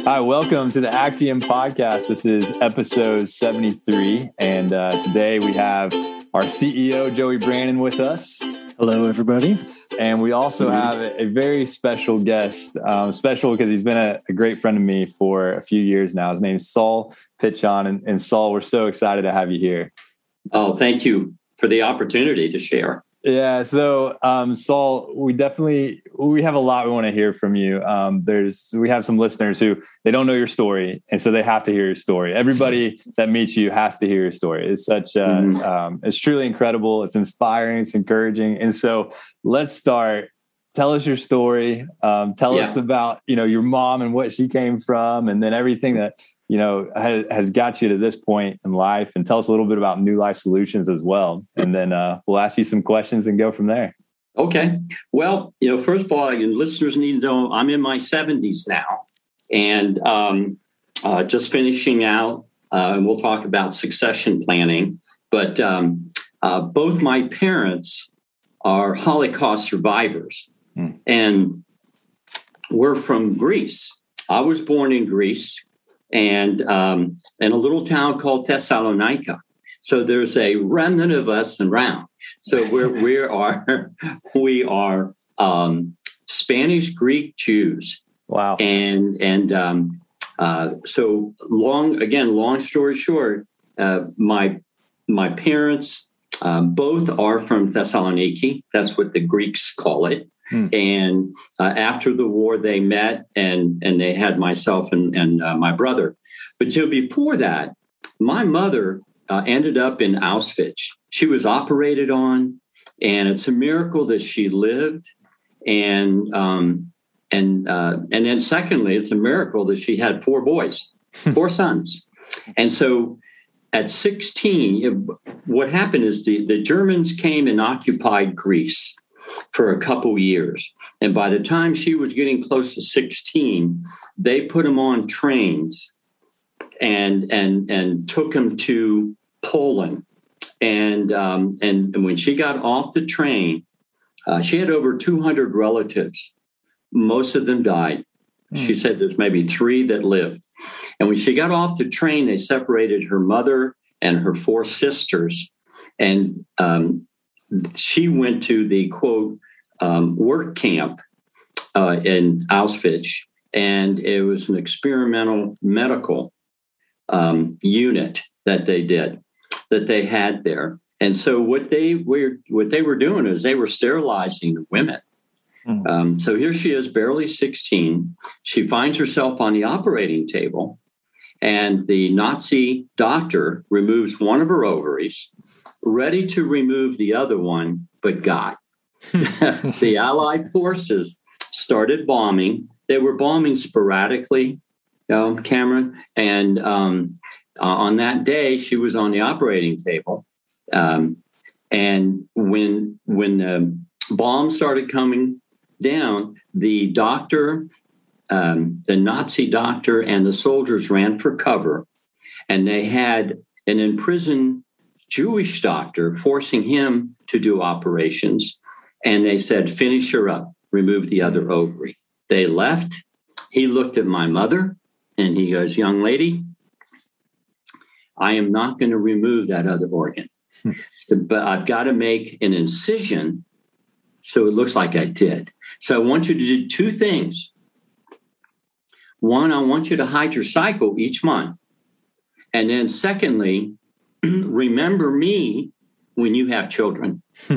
Hi, welcome to the Axiom Podcast. This is episode 73. And uh, today we have our CEO, Joey Brandon, with us. Hello, everybody. And we also have a, a very special guest, um, special because he's been a, a, great friend of me for a few years now. His name is Saul Pitchon. And, and Saul, we're so excited to have you here. Oh, thank you for the opportunity to share. Yeah. So, um, Saul, we definitely we have a lot we want to hear from you. Um, there's we have some listeners who they don't know your story, and so they have to hear your story. Everybody that meets you has to hear your story. It's such uh, mm-hmm. um, it's truly incredible. It's inspiring. It's encouraging. And so, let's start. Tell us your story. Um, tell yeah. us about you know your mom and what she came from, and then everything that you know has, has, got you to this point in life and tell us a little bit about new life solutions as well. And then uh, we'll ask you some questions and go from there. Okay. Well you know first of all listeners need to know i'm in my 70s now. And um, uh, just finishing out uh, and we'll talk about succession planning. But um, uh, both my parents are holocaust survivors. Hmm. and we're from greece. I was born in greece and um, in a little town called Thessalonica. So there's a remnant of us around. So we're we are we are um, Spanish Greek Jews. Wow. And and um, uh, so long again. Long story short, uh, my my parents um, both are from Thessaloniki. That's what the Greeks call it. Hmm. And uh, after the war, they met and and they had myself and, and uh, my brother. But so before that, my mother uh, ended up in Auschwitz. She was operated on, and it's a miracle that she lived. And um, and uh, and then secondly, it's a miracle that she had four boys, four sons. And so at 16, what happened is the, the Germans came and occupied Greece for a couple years. And by the time she was getting close to 16, they put him on trains and and and took him to Poland. And um, and, and when she got off the train, uh, she had over 200 relatives. Most of them died. Mm. She said there's maybe three that lived. And when she got off the train, they separated her mother and her four sisters. And um, she went to the quote um, work camp uh, in Auschwitz, and it was an experimental medical um, unit that they did that they had there. And so what they were what they were doing is they were sterilizing the women. Mm. Um, so here she is, barely 16. She finds herself on the operating table, and the Nazi doctor removes one of her ovaries ready to remove the other one, but God. the Allied forces started bombing. They were bombing sporadically, you know, Cameron. And um, uh, on that day, she was on the operating table. Um, and when when the bombs started coming down, the doctor, um, the Nazi doctor, and the soldiers ran for cover, and they had an imprisoned Jewish doctor forcing him to do operations. And they said, finish her up, remove the other ovary. They left. He looked at my mother and he goes, Young lady, I am not going to remove that other organ. Hmm. So, but I've got to make an incision so it looks like I did. So I want you to do two things. One, I want you to hide your cycle each month. And then, secondly, remember me when you have children.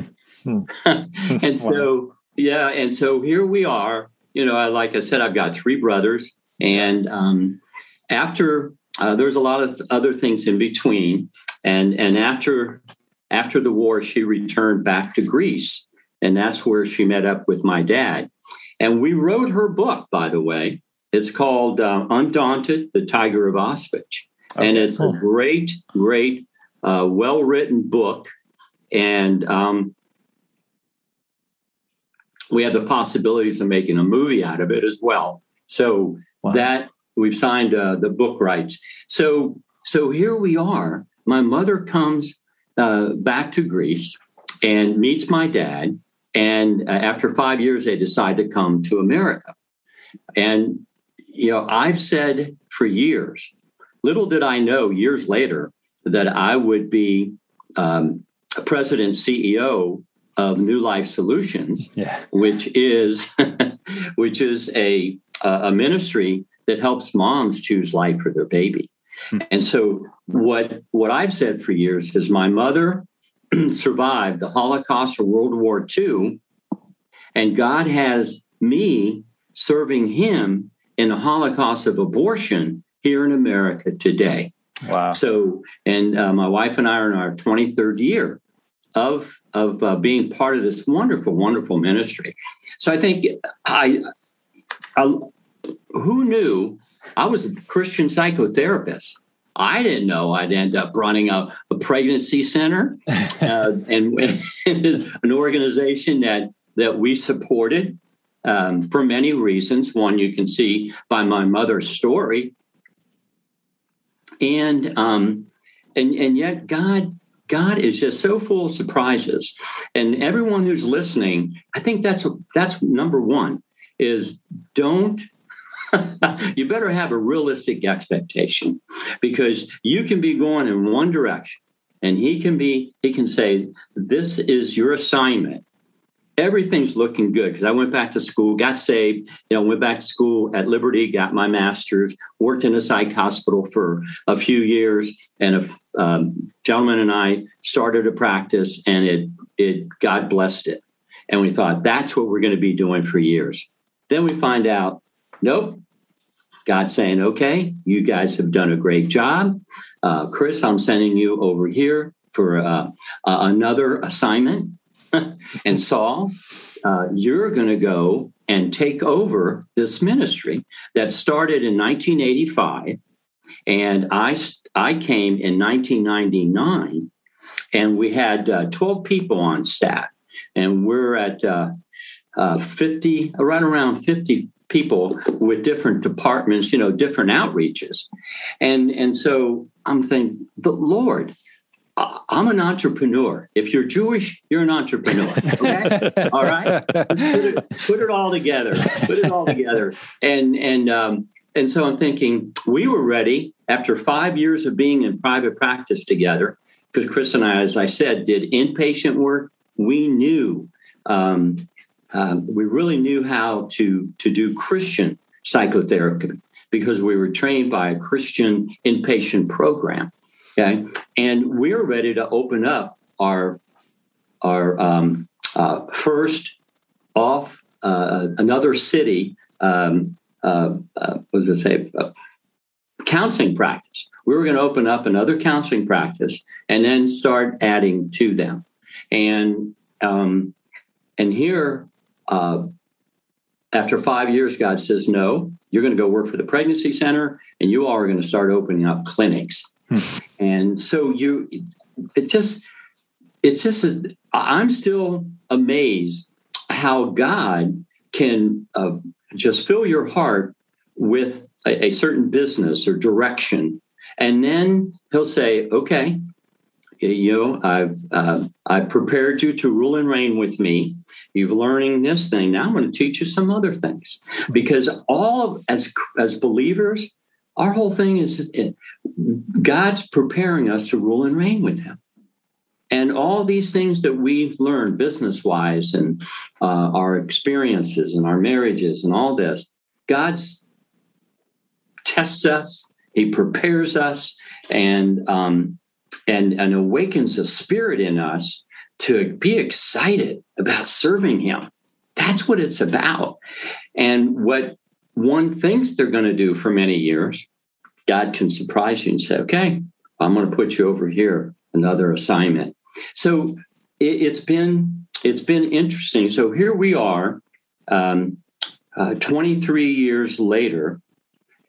and so, yeah, and so here we are. You know, I, like I said, I've got three brothers, and um, after uh, there's a lot of other things in between, and and after after the war, she returned back to Greece, and that's where she met up with my dad. And we wrote her book, by the way. It's called uh, Undaunted: The Tiger of Auschwitz, okay, and it's cool. a great, great uh, well written book. And um, we have the possibilities of making a movie out of it as well. So wow. that we've signed uh, the book rights. So so here we are. My mother comes uh, back to Greece and meets my dad. And uh, after five years, they decide to come to America. And you know, I've said for years, little did I know years later that I would be um, president CEO of New Life Solutions, yeah. which is which is a a ministry that helps moms choose life for their baby. Hmm. And so what what I've said for years is my mother survived the Holocaust or World War II, and God has me serving Him in the Holocaust of abortion here in America today. Wow! So, and uh, my wife and I are in our 23rd year of of uh, being part of this wonderful, wonderful ministry. So, I think I, I who knew I was a Christian psychotherapist. I didn't know I'd end up running a, a pregnancy center uh, and, and, an organization that that we supported um, for many reasons. One you can see by my mother's story, and um, and and yet God God is just so full of surprises, and everyone who's listening, I think that's that's number one is don't you better have a realistic expectation because you can be going in one direction and he can be he can say this is your assignment everything's looking good because i went back to school got saved you know went back to school at liberty got my master's worked in a psych hospital for a few years and a um, gentleman and i started a practice and it it god blessed it and we thought that's what we're going to be doing for years then we find out nope God saying, okay, you guys have done a great job. Uh, Chris, I'm sending you over here for uh, uh, another assignment. and Saul, uh, you're going to go and take over this ministry that started in 1985. And I, I came in 1999, and we had uh, 12 people on staff. And we're at uh, 50, right around 50 people with different departments, you know, different outreaches. And, and so I'm thinking, the Lord, I'm an entrepreneur. If you're Jewish, you're an entrepreneur. Okay, all right. Put it, put it, all together. Put it all together. And and um, and so I'm thinking we were ready after five years of being in private practice together. Because Chris and I, as I said, did inpatient work. We knew um, um, we really knew how to to do Christian psychotherapy because we were trained by a Christian inpatient program. Okay, and we're ready to open up our our um, uh, first off uh, another city. Um, uh, uh, does it say? Uh, counseling practice. We were going to open up another counseling practice and then start adding to them. And um, and here uh, after five years, God says, No, you're going to go work for the pregnancy center and you all are going to start opening up clinics. Hmm. And so you, it just, it's just, I'm still amazed how God can uh, just fill your heart with a, a certain business or direction. And then he'll say, okay, you know, I've, uh, I've prepared you to rule and reign with me You've learning this thing. Now I'm going to teach you some other things because all as as believers, our whole thing is God's preparing us to rule and reign with Him. And all these things that we've learned business wise and uh, our experiences and our marriages and all this, God tests us, He prepares us, and um, and and awakens a spirit in us to be excited about serving him. That's what it's about. And what one thinks they're going to do for many years, God can surprise you and say, okay, I'm going to put you over here, another assignment. So it, has been it's been interesting. So here we are, um, uh, 23 years later,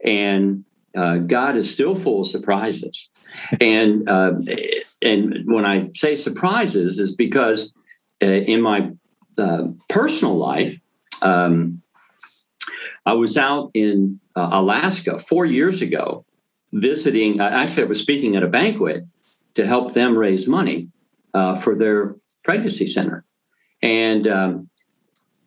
and uh, God is still full of surprises. And uh, and when I say surprises, is because uh, in my uh, personal life, um, I was out in uh, Alaska four years ago visiting. Uh, actually, I was speaking at a banquet to help them raise money for their pregnancy center, and um,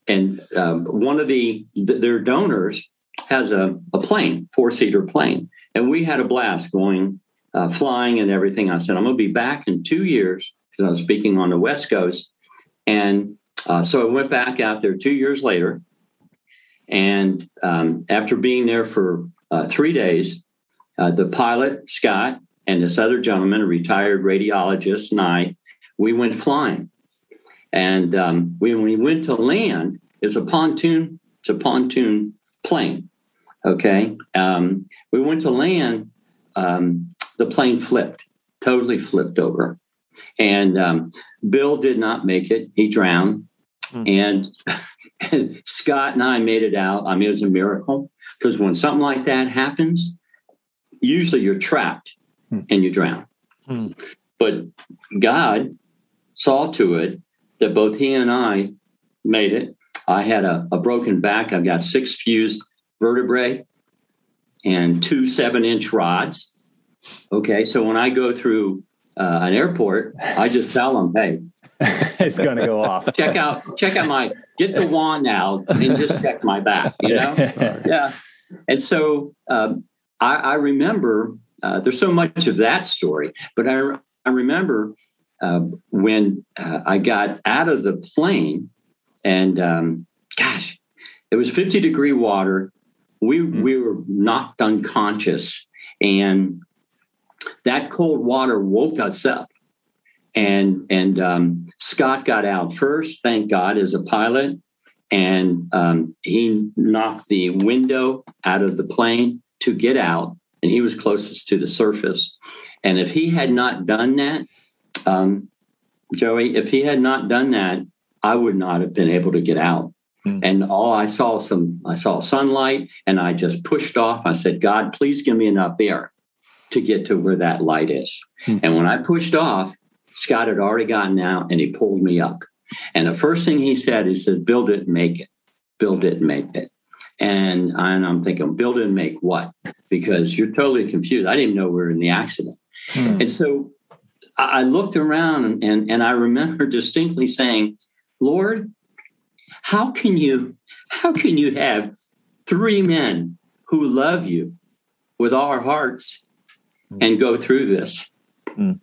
and um, one of the their donors has a, a plane, four seater plane, and we had a blast going uh, flying and everything. I said, I'm going to be back in two years because I was speaking on the West Coast. And uh, so I went back out there two years later. And um, after being there for uh, three days, uh, the pilot, Scott, and this other gentleman, a retired radiologist, and I, we went flying. And um, when we went to land, it's a pontoon, it's a pontoon plane. Okay. Um, we went to land. Um, the plane flipped, totally flipped over. And um, Bill did not make it. He drowned. Mm. And Scott and I made it out. I mean, it was a miracle because when something like that happens, usually you're trapped mm. and you drown. Mm. But God saw to it that both he and I made it. I had a, a broken back. I've got six fused vertebrae and two seven inch rods. Okay, so when I go through uh, an airport, I just tell them, "Hey, it's going to go off. check out, check out my get the wand out and just check my back." You know, yeah. And so um, I, I, remember uh, there's so much of that story, but I I remember uh, when uh, I got out of the plane, and um, gosh, it was 50 degree water. We mm. we were knocked unconscious, and that cold water woke us up. And and um, Scott got out first, thank God, as a pilot, and um, he knocked the window out of the plane to get out, and he was closest to the surface. And if he had not done that, um, Joey, if he had not done that, I would not have been able to get out. Mm. And all I saw some, I saw sunlight, and I just pushed off. I said, "God, please give me enough air to get to where that light is." Mm. And when I pushed off, Scott had already gotten out, and he pulled me up. And the first thing he said, he said, "Build it, make it. Build it, make it." And, and I'm thinking, build it and make what? Because you're totally confused. I didn't know we were in the accident. Mm. And so I looked around and, and I remember distinctly saying, Lord, how can you how can you have three men who love you with all our hearts and go through this? Mm.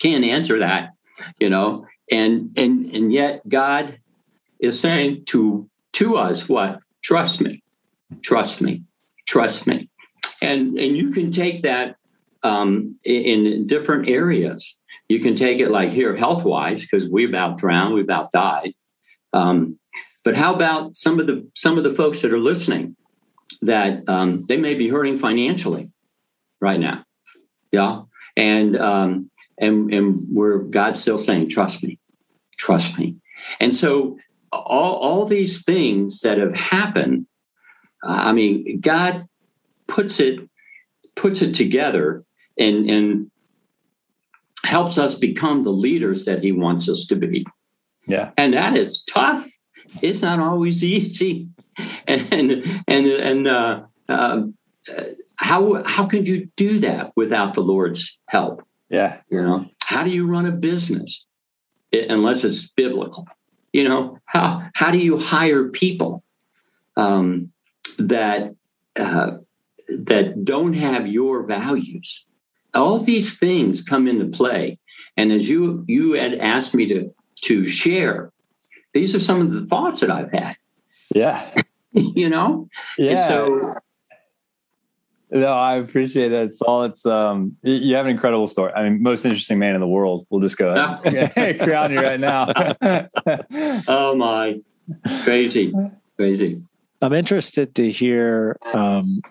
Can't answer that, you know. And and and yet God is saying to to us what? Trust me, trust me, trust me. And and you can take that um, in, in different areas. You can take it like here, health wise, because we about drowned, we about died. Um, but how about some of the some of the folks that are listening that um, they may be hurting financially right now, yeah, and um, and and where God's still saying, "Trust me, trust me," and so all all these things that have happened, uh, I mean, God puts it puts it together and and helps us become the leaders that He wants us to be. Yeah, and that is tough it's not always easy. And and and uh, uh, how how can you do that without the Lord's help? Yeah, you know, how do you run a business it, unless it's biblical? You know, how how do you hire people um, that uh, that don't have your values? All these things come into play, and as you you had asked me to to share these are some of the thoughts that I've had. Yeah. you know? Yeah. And so no, I appreciate that, Saul. It's um, you have an incredible story. I mean, most interesting man in the world. We'll just go crown you right now. oh my, crazy, crazy. I'm interested to hear um,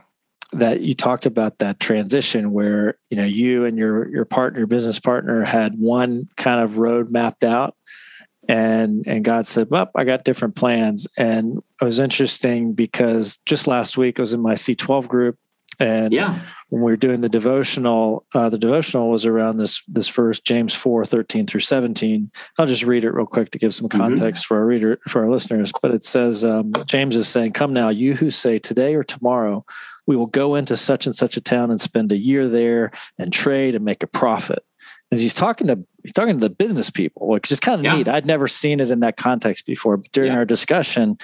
that you talked about that transition where you know you and your your partner, your business partner, had one kind of road mapped out, and and God said, "Well, I got different plans." And it was interesting because just last week I was in my C12 group, and yeah. when we were doing the devotional, uh, the devotional was around this this verse James 4, 13 through 17. I'll just read it real quick to give some mm-hmm. context mm-hmm. for our reader for our listeners. But it says, um, James is saying, "Come now, you who say today or tomorrow." We will go into such and such a town and spend a year there and trade and make a profit is he's talking to he's talking to the business people, which is kind of yeah. neat. I'd never seen it in that context before. But during yeah. our discussion,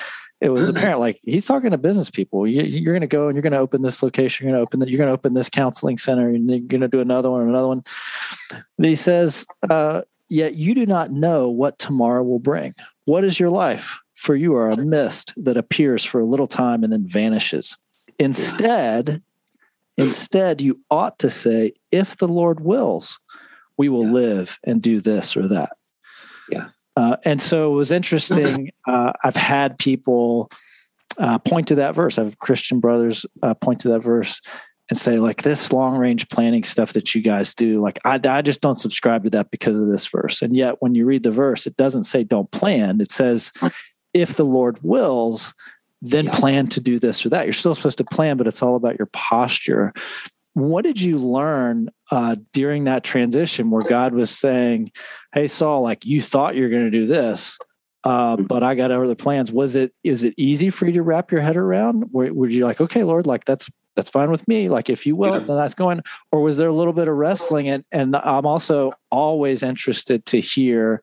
it was apparent like he's talking to business people. You, are going to go and you're going to open this location. You're going to open that. You're going to open this counseling center, and you're going to do another one, another one. and he says, uh, "Yet you do not know what tomorrow will bring. What is your life? For you are a mist that appears for a little time and then vanishes. Instead, instead, you ought to say, if the Lord wills, we will yeah. live and do this or that." Yeah. Uh, and so it was interesting. Uh, I've had people uh, point to that verse. I've Christian brothers uh, point to that verse and say, like, this long range planning stuff that you guys do, like, I, I just don't subscribe to that because of this verse. And yet, when you read the verse, it doesn't say don't plan. It says, if the Lord wills, then yeah. plan to do this or that. You're still supposed to plan, but it's all about your posture. What did you learn uh, during that transition where God was saying, "Hey Saul, like you thought you're going to do this, uh, mm-hmm. but I got other plans." Was it is it easy for you to wrap your head around? Were, were you like, "Okay, Lord, like that's that's fine with me. Like if you will, yeah. then that's going." Or was there a little bit of wrestling? And and I'm also always interested to hear,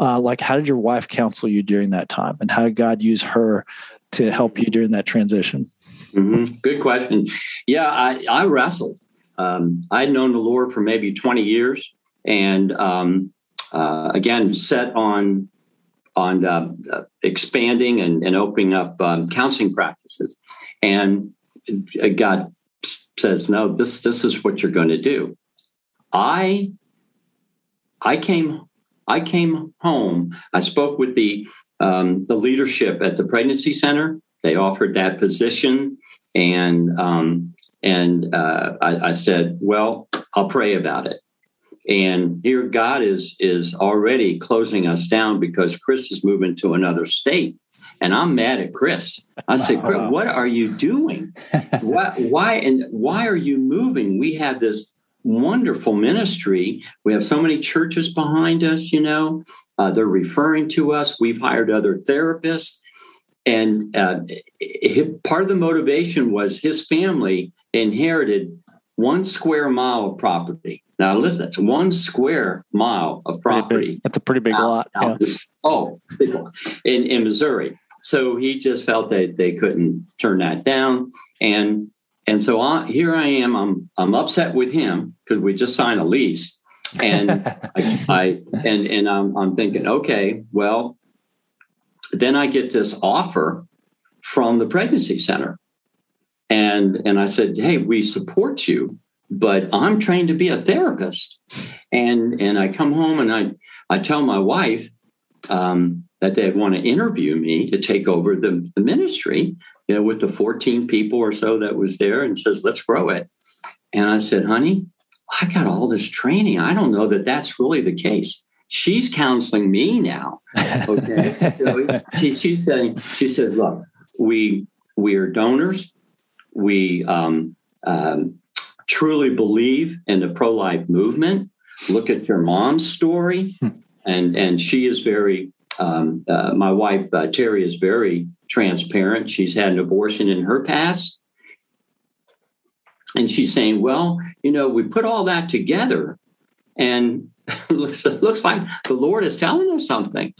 uh, like, how did your wife counsel you during that time, and how did God use her to help you during that transition? Mm-hmm. Good question. Yeah, I, I wrestled. Um, I'd known the Lord for maybe 20 years, and um, uh, again, set on on uh, uh, expanding and, and, opening up um, counseling practices. And God says, "No, this this is what you're going to do." I I came I came home. I spoke with the um, the leadership at the pregnancy center. They offered that position, and um, and uh, I, I, said, "Well, I'll pray about it." And here, God is is already closing us down because Chris is moving to another state, and I'm mad at Chris. I said, "Chris, what are you doing? why, why and why are you moving? We have this." wonderful ministry. We have so many churches behind us, you know, uh, they're referring to us. We've hired other therapists. And uh, part of the motivation was his family inherited one square mile of property. Now, listen, that's one square mile of property. That's a pretty big out, lot. Out yeah. oh, in, in Missouri. So he just felt that they couldn't turn that down. And and so I, here I am. I'm I'm upset with him because we just signed a lease, and I, I and and I'm I'm thinking, okay, well, then I get this offer from the pregnancy center, and and I said, hey, we support you, but I'm trained to be a therapist, and and I come home and I I tell my wife um, that they want to interview me to take over the, the ministry you know, with the 14 people or so that was there and says, let's grow it. And I said, honey, I got all this training. I don't know that that's really the case. She's counseling me now. Okay. so she, she said, she said, look, we, we are donors. We um, um, truly believe in the pro-life movement. Look at your mom's story. Hmm. And, and she is very, um, uh, my wife, uh, Terry is very transparent. She's had an abortion in her past. And she's saying, well, you know, we put all that together and looks, it looks like the Lord is telling us something.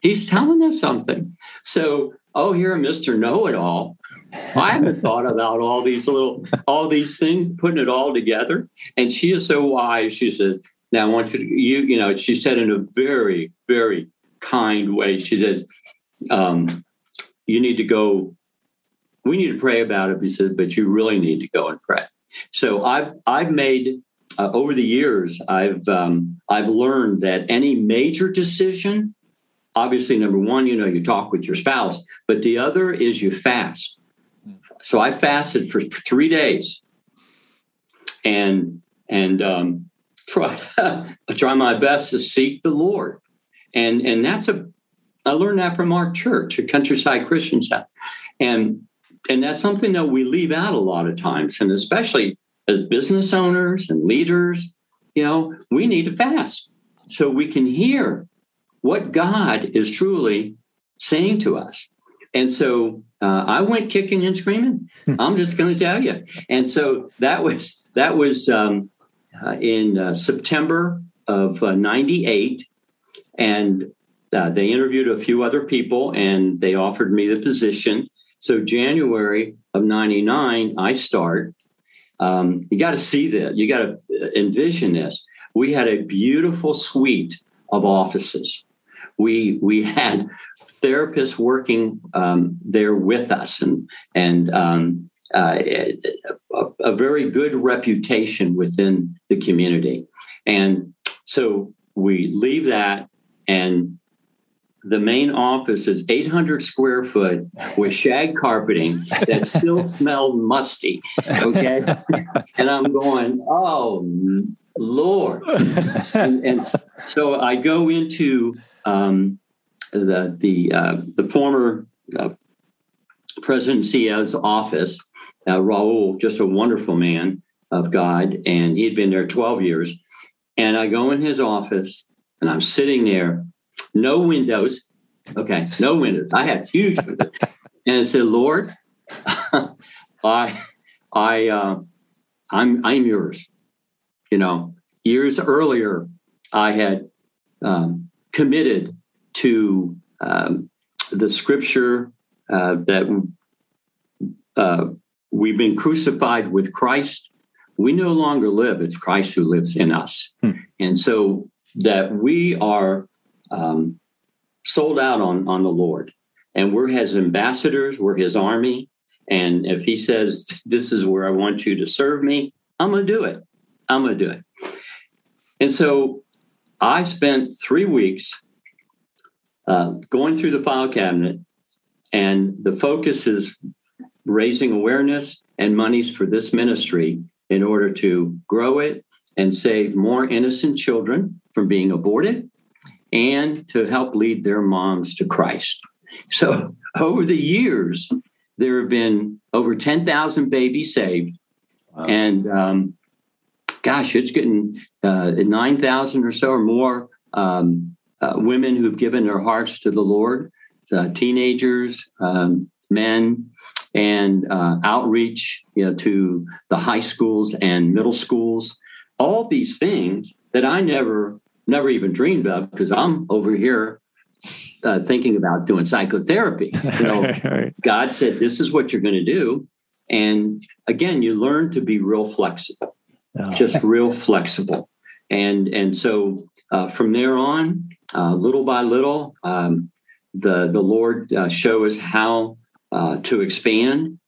He's telling us something. So, oh, here, Mr. Know It All. I haven't thought about all these little, all these things, putting it all together. And she is so wise. She says, now I want you to, you, you know, she said in a very, very kind way, she says, um, you need to go. We need to pray about it. He said, but you really need to go and pray. So I've I've made uh, over the years I've um, I've learned that any major decision, obviously number one, you know, you talk with your spouse, but the other is you fast. So I fasted for three days, and and um, try try my best to seek the Lord, and and that's a I learned that from our church, a Countryside Christian Center, and and that's something that we leave out a lot of times, and especially as business owners and leaders, you know, we need to fast so we can hear what God is truly saying to us. And so uh, I went kicking and screaming. I'm just going to tell you. And so that was that was um, uh, in uh, September of '98, uh, and uh, they interviewed a few other people and they offered me the position. So January of 99, I start. Um, you got to see this. You got to envision this. We had a beautiful suite of offices. We we had therapists working um, there with us, and and um, uh, a, a, very good reputation within the community. And so we leave that, and the main office is 800 square foot with shag carpeting that still smelled musty. Okay. and I'm going, oh, Lord. and, and, so I go into um, the, the, uh, the former uh, President CEO's office, uh, Raul, just a wonderful man of God. And he had been there 12 years. And I go in his office and I'm sitting there no windows. Okay, no windows. I had huge windows. and I said, Lord, I, I, uh, I'm, I'm yours. You know, years earlier, I had um, committed to um, the scripture uh, that uh, we've been crucified with Christ. We no longer live; it's Christ who lives in us, hmm. and so that we are um, sold out on on the Lord, and we're His ambassadors. We're His army, and if He says this is where I want you to serve me, I'm going to do it. I'm going to do it. And so I spent three weeks uh, going through the file cabinet, and the focus is raising awareness and monies for this ministry in order to grow it and save more innocent children from being aborted and to help lead their moms to Christ. So over the years, there have been over 10,000 babies saved. Wow. And um, gosh, it's getting uh, 9,000 or so or more um, uh, women who've given their hearts to the Lord, uh, teenagers, um, men, and uh, outreach you know, to the high schools and middle schools. All these things that I never never even dreamed of because I'm over here uh, thinking about doing psychotherapy. You know, right. God said, "This is what you're going to do," and again, you learn to be real flexible, oh. just real flexible, and and so uh, from there on, uh, little by little, um, the the Lord uh, show us how uh, to expand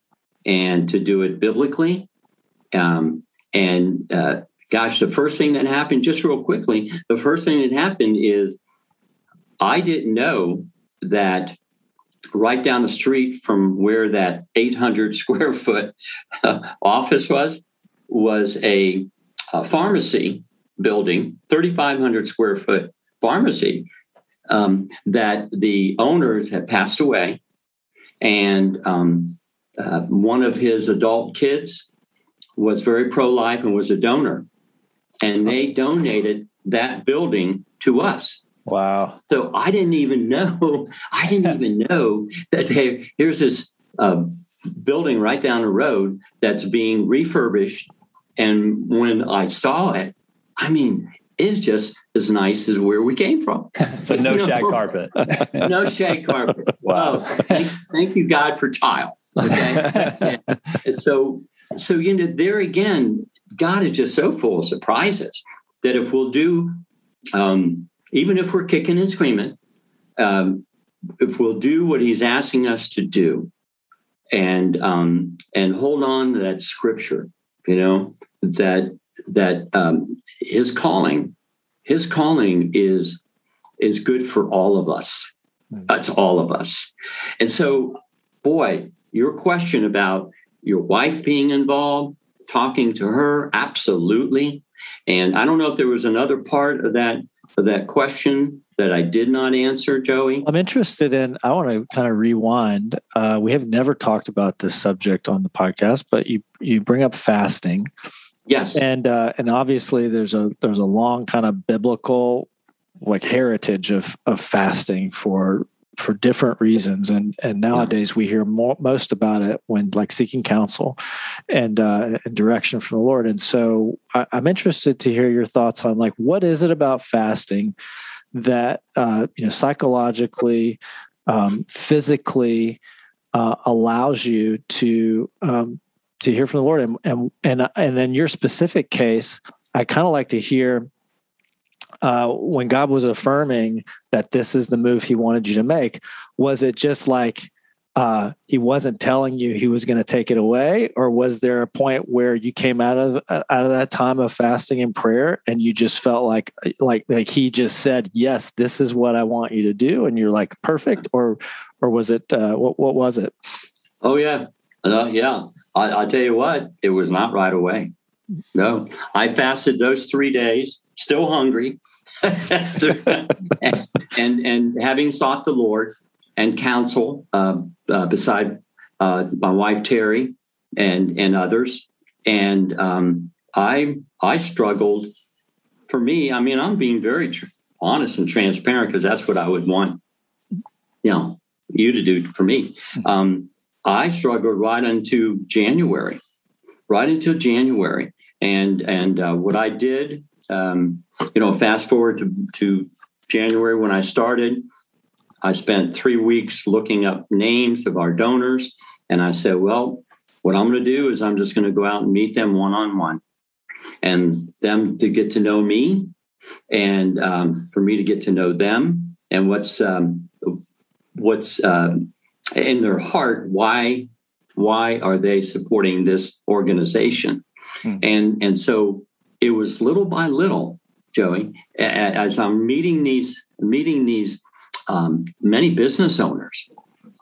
and to do it biblically. Um, and uh, gosh, the first thing that happened, just real quickly, the first thing that happened is I didn't know that right down the street from where that 800 square foot uh, office was, was a, a, pharmacy building, 3,500 square foot pharmacy um, that the owners had passed away. And um, uh, one of his adult kids was very pro life and was a donor and they donated that building to us. Wow. So I didn't even know, I didn't even know that they, here's this uh, building right down the road that's being refurbished. And when I saw it, I mean, it's just as nice as where we came from. so no you shag carpet. no shag carpet. Wow. Thank, thank, you, God, for tile. Okay. and so, so you know, there again, God is just so full of surprises that if we'll do, um, even if we're kicking and screaming, um, if we'll do what He's asking us to do, and um, and hold on to that Scripture, you know that that um, His calling, His calling is is good for all of us. It's all of us, and so, boy, your question about your wife being involved talking to her absolutely. And i don't know if there was another part of that of that question that i did not answer joey. I'm interested in i want to kind of rewind. Uh, we have never talked about this subject on the podcast but you you bring up fasting. Yes. And uh, and obviously there's a there's a long kind of biblical like heritage of of fasting for for different reasons. And and nowadays we hear more, most about it when like seeking counsel and uh, and direction from the lord. And so I, i'm interested to hear your thoughts on like what is it about fasting that uh, you know psychologically, um, physically uh, allows you to um, to hear from the Lord. And and and and in your specific case, I kind of like to hear uh, when God was affirming that this is the move He wanted you to make. Was it just like uh, he wasn't telling you he was going to take it away, or was there a point where you came out of out of that time of fasting and prayer and you just felt like like like he just said, "Yes, this is what I want you to do," and you're like, "Perfect," or or was it uh, what what was it? Oh yeah, uh, yeah. I, I tell you what, it was not right away. No, I fasted those three days, still hungry, and, and and having sought the Lord and counsel uh, uh, beside uh, my wife Terry and and others. And um, I I struggled. For me, I mean, I'm being very tr- honest and transparent because that's what I would want, you know, you to do for me. Um, I struggled right into January, right until January, and and uh, what I did, um, you know, fast forward to, to January when I started. I spent three weeks looking up names of our donors. And I said, well, what I'm going to do is I'm just going to go out and meet them one on one and them to get to know me and um, for me to get to know them and what's um, what's um, in their heart why why are they supporting this organization hmm. and and so it was little by little joey as i'm meeting these meeting these um, many business owners.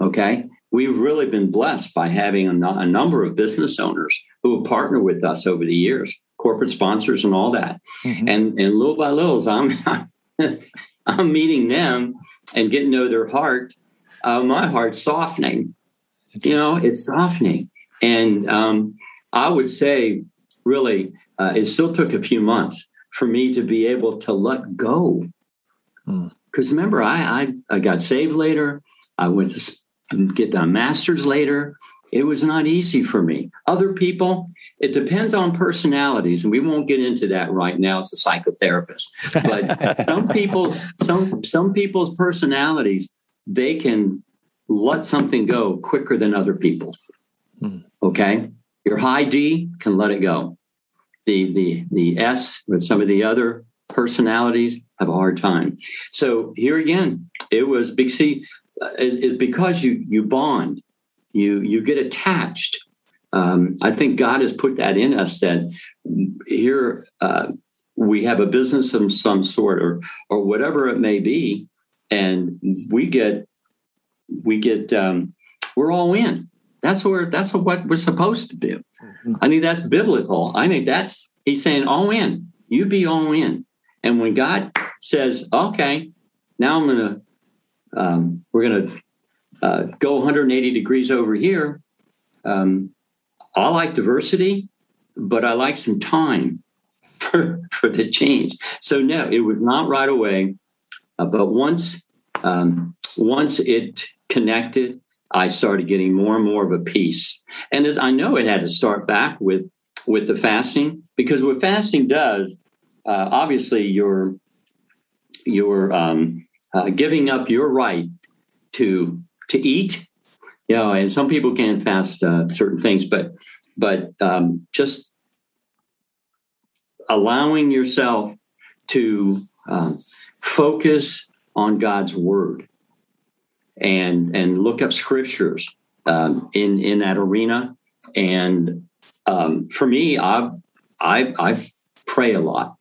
Okay. We've really been blessed by having a, a number of business owners who have partnered with us over the years, corporate sponsors and all that. Mm-hmm. And, and little by little, as I'm, I'm meeting them and getting to know their heart, uh, my heart's softening. You know, it's softening. And um, I would say, really, uh, it still took a few months for me to be able to let go. Mm because remember, I, I, I got saved later. I went to get a master's later. It was not easy for me. Other people, it depends on personalities, and we won't get into that right now as a psychotherapist. But some people, some some people's personalities, they can let something go quicker than other people. Hmm. Okay, your high D can let it go. The the the S with some of the other personalities have a hard time. So here again, it was big C. Uh, it, because you you bond, you you get attached. Um, I think God has put that in us that here uh, we have a business of some sort or or whatever it may be, and we get we get um, we're all in. That's where that's what we're supposed to do. I think that's biblical. I think that's he's saying all in. You be all in. And when God says, okay, now I'm to, um, we're to uh, go 180 degrees over here. Um, I like diversity, but I like some time for, for the change. So no, it was not right away. Uh, but once, um, once it connected, I started getting more and more of a peace. And as I know it had to start back with, with the fasting, because what fasting does, uh, obviously you're you're um, uh, giving up your right to to eat. You know, and some people can't fast uh, certain things, but but um, just allowing yourself to uh, focus on God's word and and look up scriptures um, in in that arena. And um, for me, I've I I pray a lot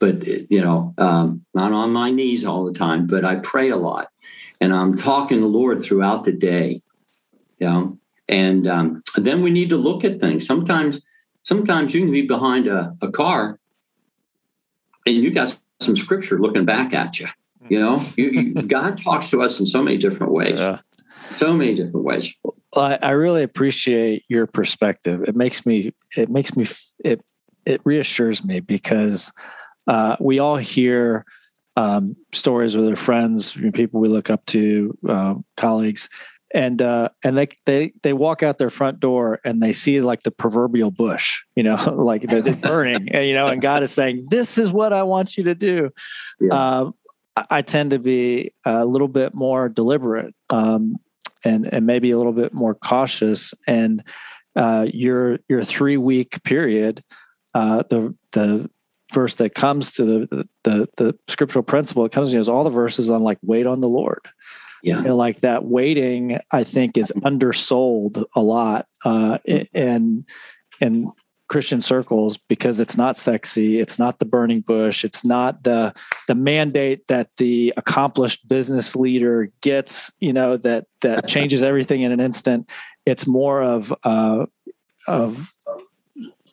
but you know, um, not on my knees all the time, but I pray a lot, and I'm talking to the Lord throughout the day. You know, and um, then we need to look at things. Sometimes, sometimes you can be behind a, a car, and you got some scripture looking back at you. You know, you, you, God talks to us in so many different ways. Yeah. So many different ways. Well, I, I really appreciate your perspective. It makes me. It makes me. It it reassures me because uh, we all hear um, stories with our friends, people we look up to, uh, colleagues, and uh, and they they they walk out their front door and they see like the proverbial bush, you know, like they're, burning, and you know, and God is saying, "This is what I want you to do." Yeah. Um, I tend to be a little bit more deliberate um, and and maybe a little bit more cautious. And uh, your your three week period, uh, the the verse that comes to the, the the scriptural principle, it comes to us all the verses on like wait on the Lord. Yeah, and like that waiting, I think is undersold a lot, uh, and and Christian circles because it's not sexy, it's not the burning bush, it's not the the mandate that the accomplished business leader gets, you know, that that changes everything in an instant. It's more of uh, of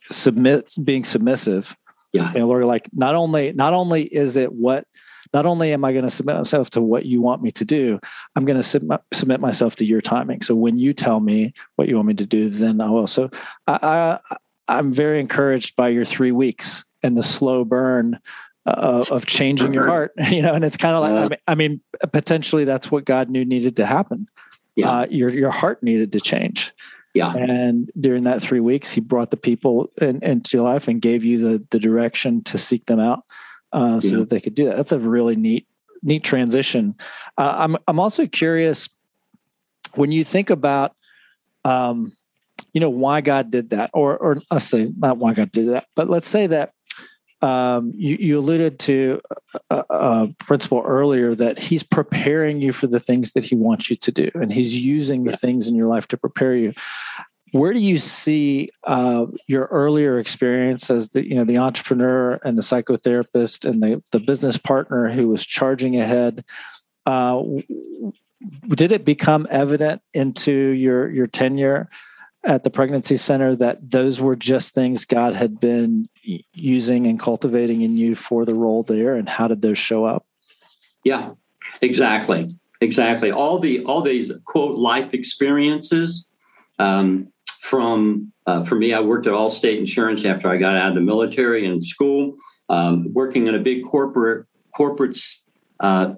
submit being submissive. Yeah. And Lord, like not only not only is it what not only am I going to submit myself to what you want me to do, I'm going to submit, submit myself to your timing. So when you tell me what you want me to do, then I will. So I, I, I'm very encouraged by your three weeks and the slow burn uh, of changing your heart. You know, and it's kind of like I mean, I mean, potentially that's what God knew needed to happen. Yeah, uh, your your heart needed to change. Yeah, and during that three weeks, He brought the people in, into your life and gave you the the direction to seek them out, uh, so yeah. that they could do that. That's a really neat neat transition. Uh, I'm I'm also curious when you think about. Um, you know why God did that, or or let's say not why God did that, but let's say that um, you, you, alluded to a, a, principle earlier that He's preparing you for the things that He wants you to do, and He's using the things in your life to prepare you. Where do you see uh, your earlier experience as the you know the entrepreneur and the psychotherapist and the the business partner who was charging ahead? Uh, did it become evident into your your tenure at the pregnancy center that those were just things God had been using and cultivating in you for the role there and how did those show up? Yeah, exactly. Exactly. All the all these quote life experiences um, from uh, for me, I worked at Allstate Insurance after I got out of the military and school, um, working in a big corporate corporate uh,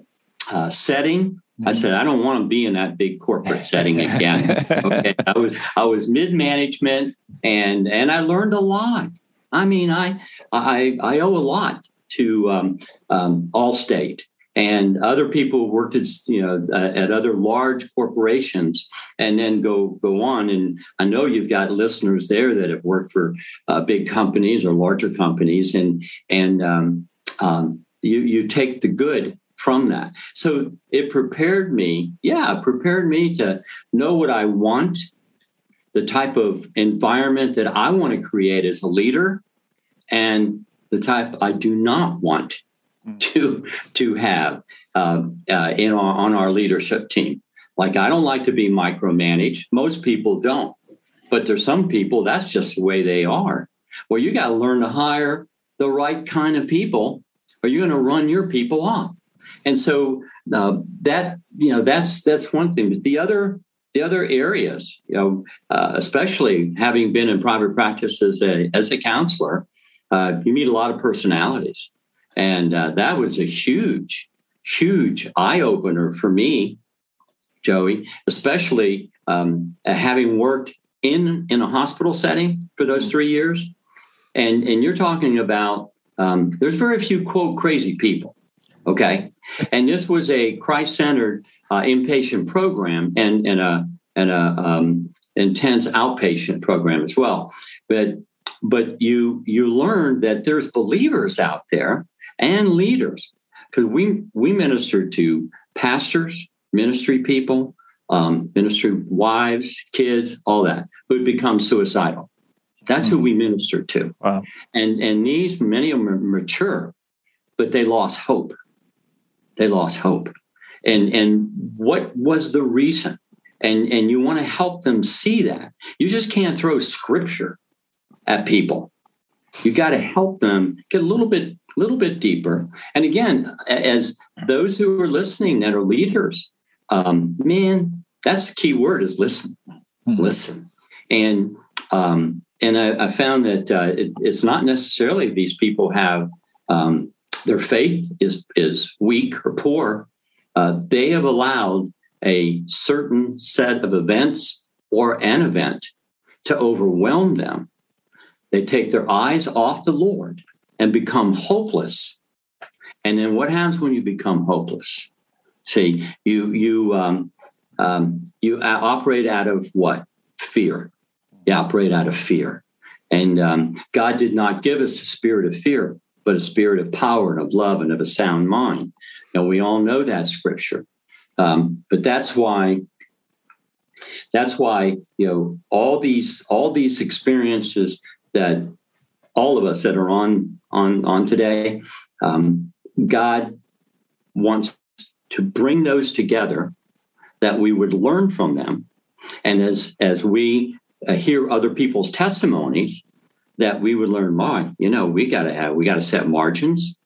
uh, setting I said, I don't want to be in that big corporate setting again. okay. I was I was mid management and and I learned a lot. I mean, I I I owe a lot to um, um, Allstate and other people who worked at you know uh, at other large corporations and then go go on and i know you've got listeners there that have worked for uh, big companies or larger companies and and um, um, you you take the good from that. So it prepared me, yeah, prepared me to know what I want, the type of environment that I want to create as a leader, and the type I do not want hmm. to to have uh, uh, in our, on our leadership team. Like I don't like to be micromanaged. Most people don't, but there's some people that's just the way they are. Well, you got to learn to hire the right kind of people, or you're going to run your people off. And so uh, that you know that's that's one thing. But the other the other areas, you know, uh, especially having been in private practice as a as a counselor, uh, you meet a lot of personalities, and uh, that was a huge, huge eye opener for me, Joey. Especially um, having worked in in a hospital setting for those three years, and and you're talking about um, there's very few quote crazy people Okay. And this was a Christ centered uh, inpatient program and, and a, and a um, intense outpatient program as well. But but you you learn that there's believers out there and leaders because we we minister to pastors, ministry people, um, ministry wives, kids, all that who become suicidal. That's mm-hmm. who we minister to. Wow. And and these many of them are mature, but they lost hope they lost hope. And and what was the reason? And and you want to help them see that. You just can't throw scripture at people. You got to help them get a little bit little bit deeper. And again, as those who are listening that are leaders, um, man, that's the key word is listen, mm-hmm. listen. And um, and I, I, found that uh, it, it's not necessarily these people have um, their faith is is weak or poor, uh, they have allowed a certain set of events or an event to overwhelm them. They take their eyes off the Lord and become hopeless. And then what happens when you become hopeless? See, you you um, um, you operate out of what fear. You operate out of fear, and um, God did not give us a spirit of fear, but a spirit of power and of love and of a sound mind. And we all know that scripture. Um, but that's why that's why you know all these all these experiences that all of us that are on on on today um, god wants to bring those together that we would learn from them and as as we uh, hear other people's testimonies that we would learn more you know we got to have we got to set margins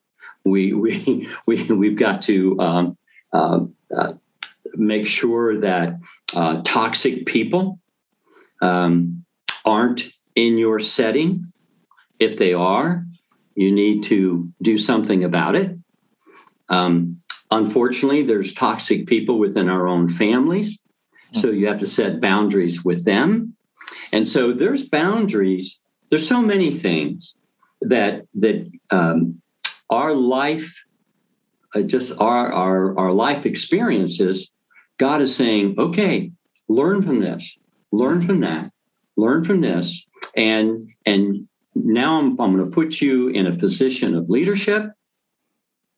we we we we've got to um, uh, uh, make sure that uh, toxic people um, aren't in your setting. If they are, you need to do something about it. Um, unfortunately, there's toxic people within our own families. So you have to set boundaries with them. And so there's boundaries. There's so many things that that um, our life, uh, just our, our our life experiences God is saying, okay, learn from this, learn from that, learn from this. And, and now I'm, I'm going to put you in a position of leadership.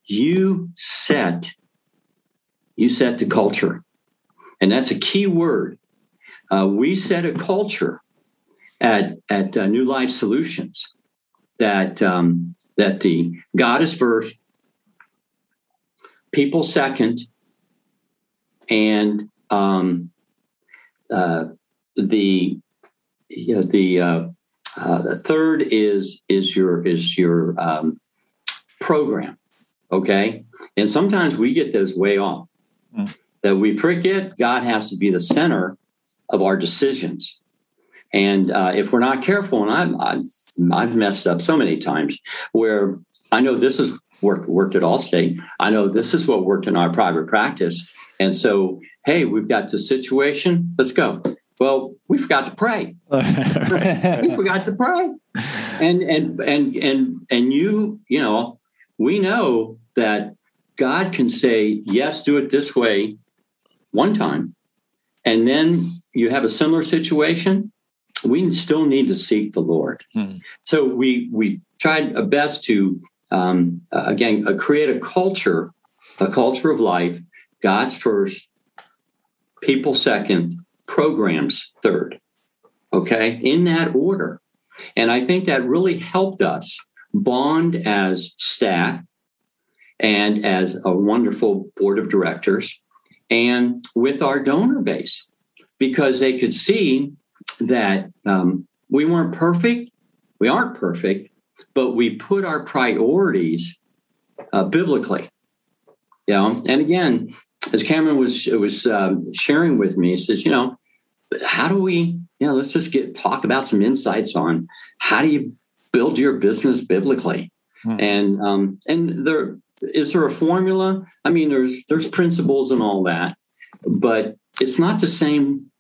You set, you set the culture. And that's a key word. Uh, we set a culture at, at uh, New Life Solutions that, um, that the God is first, people second, and um, uh, the you know the uh, uh, the third is is your is your um, program, okay? And sometimes we get those way off. Mm. That we forget God has to be the center of our decisions, and uh, if we're not careful, and I've, I've I've messed up so many times where I know this is worked worked at Allstate. I know this is what worked in our private practice, and so, hey, we've got the situation. Let's go. Well, we forgot to pray. we forgot to pray. And and and and and you, you know, we know that God can say, yes, do it this way one time. And then you have a similar situation. We still need to seek the Lord. Hmm. So we we tried our best to um, uh, again uh, create a culture, a culture of life God's first, people second, programs third. Okay, in that order. And I think that really helped us bond as staff and as a wonderful board of directors and with our donor base because they could see that um, we weren't perfect. We aren't perfect, but we put our priorities uh, biblically. You know, and again, as Cameron was was um, sharing with me, he says, you know, how do we, you know, let's just get talk about some insights on how do you build your business biblically, hmm. and um, and there is there a formula? I mean, there's there's principles and all that, but it's not the same.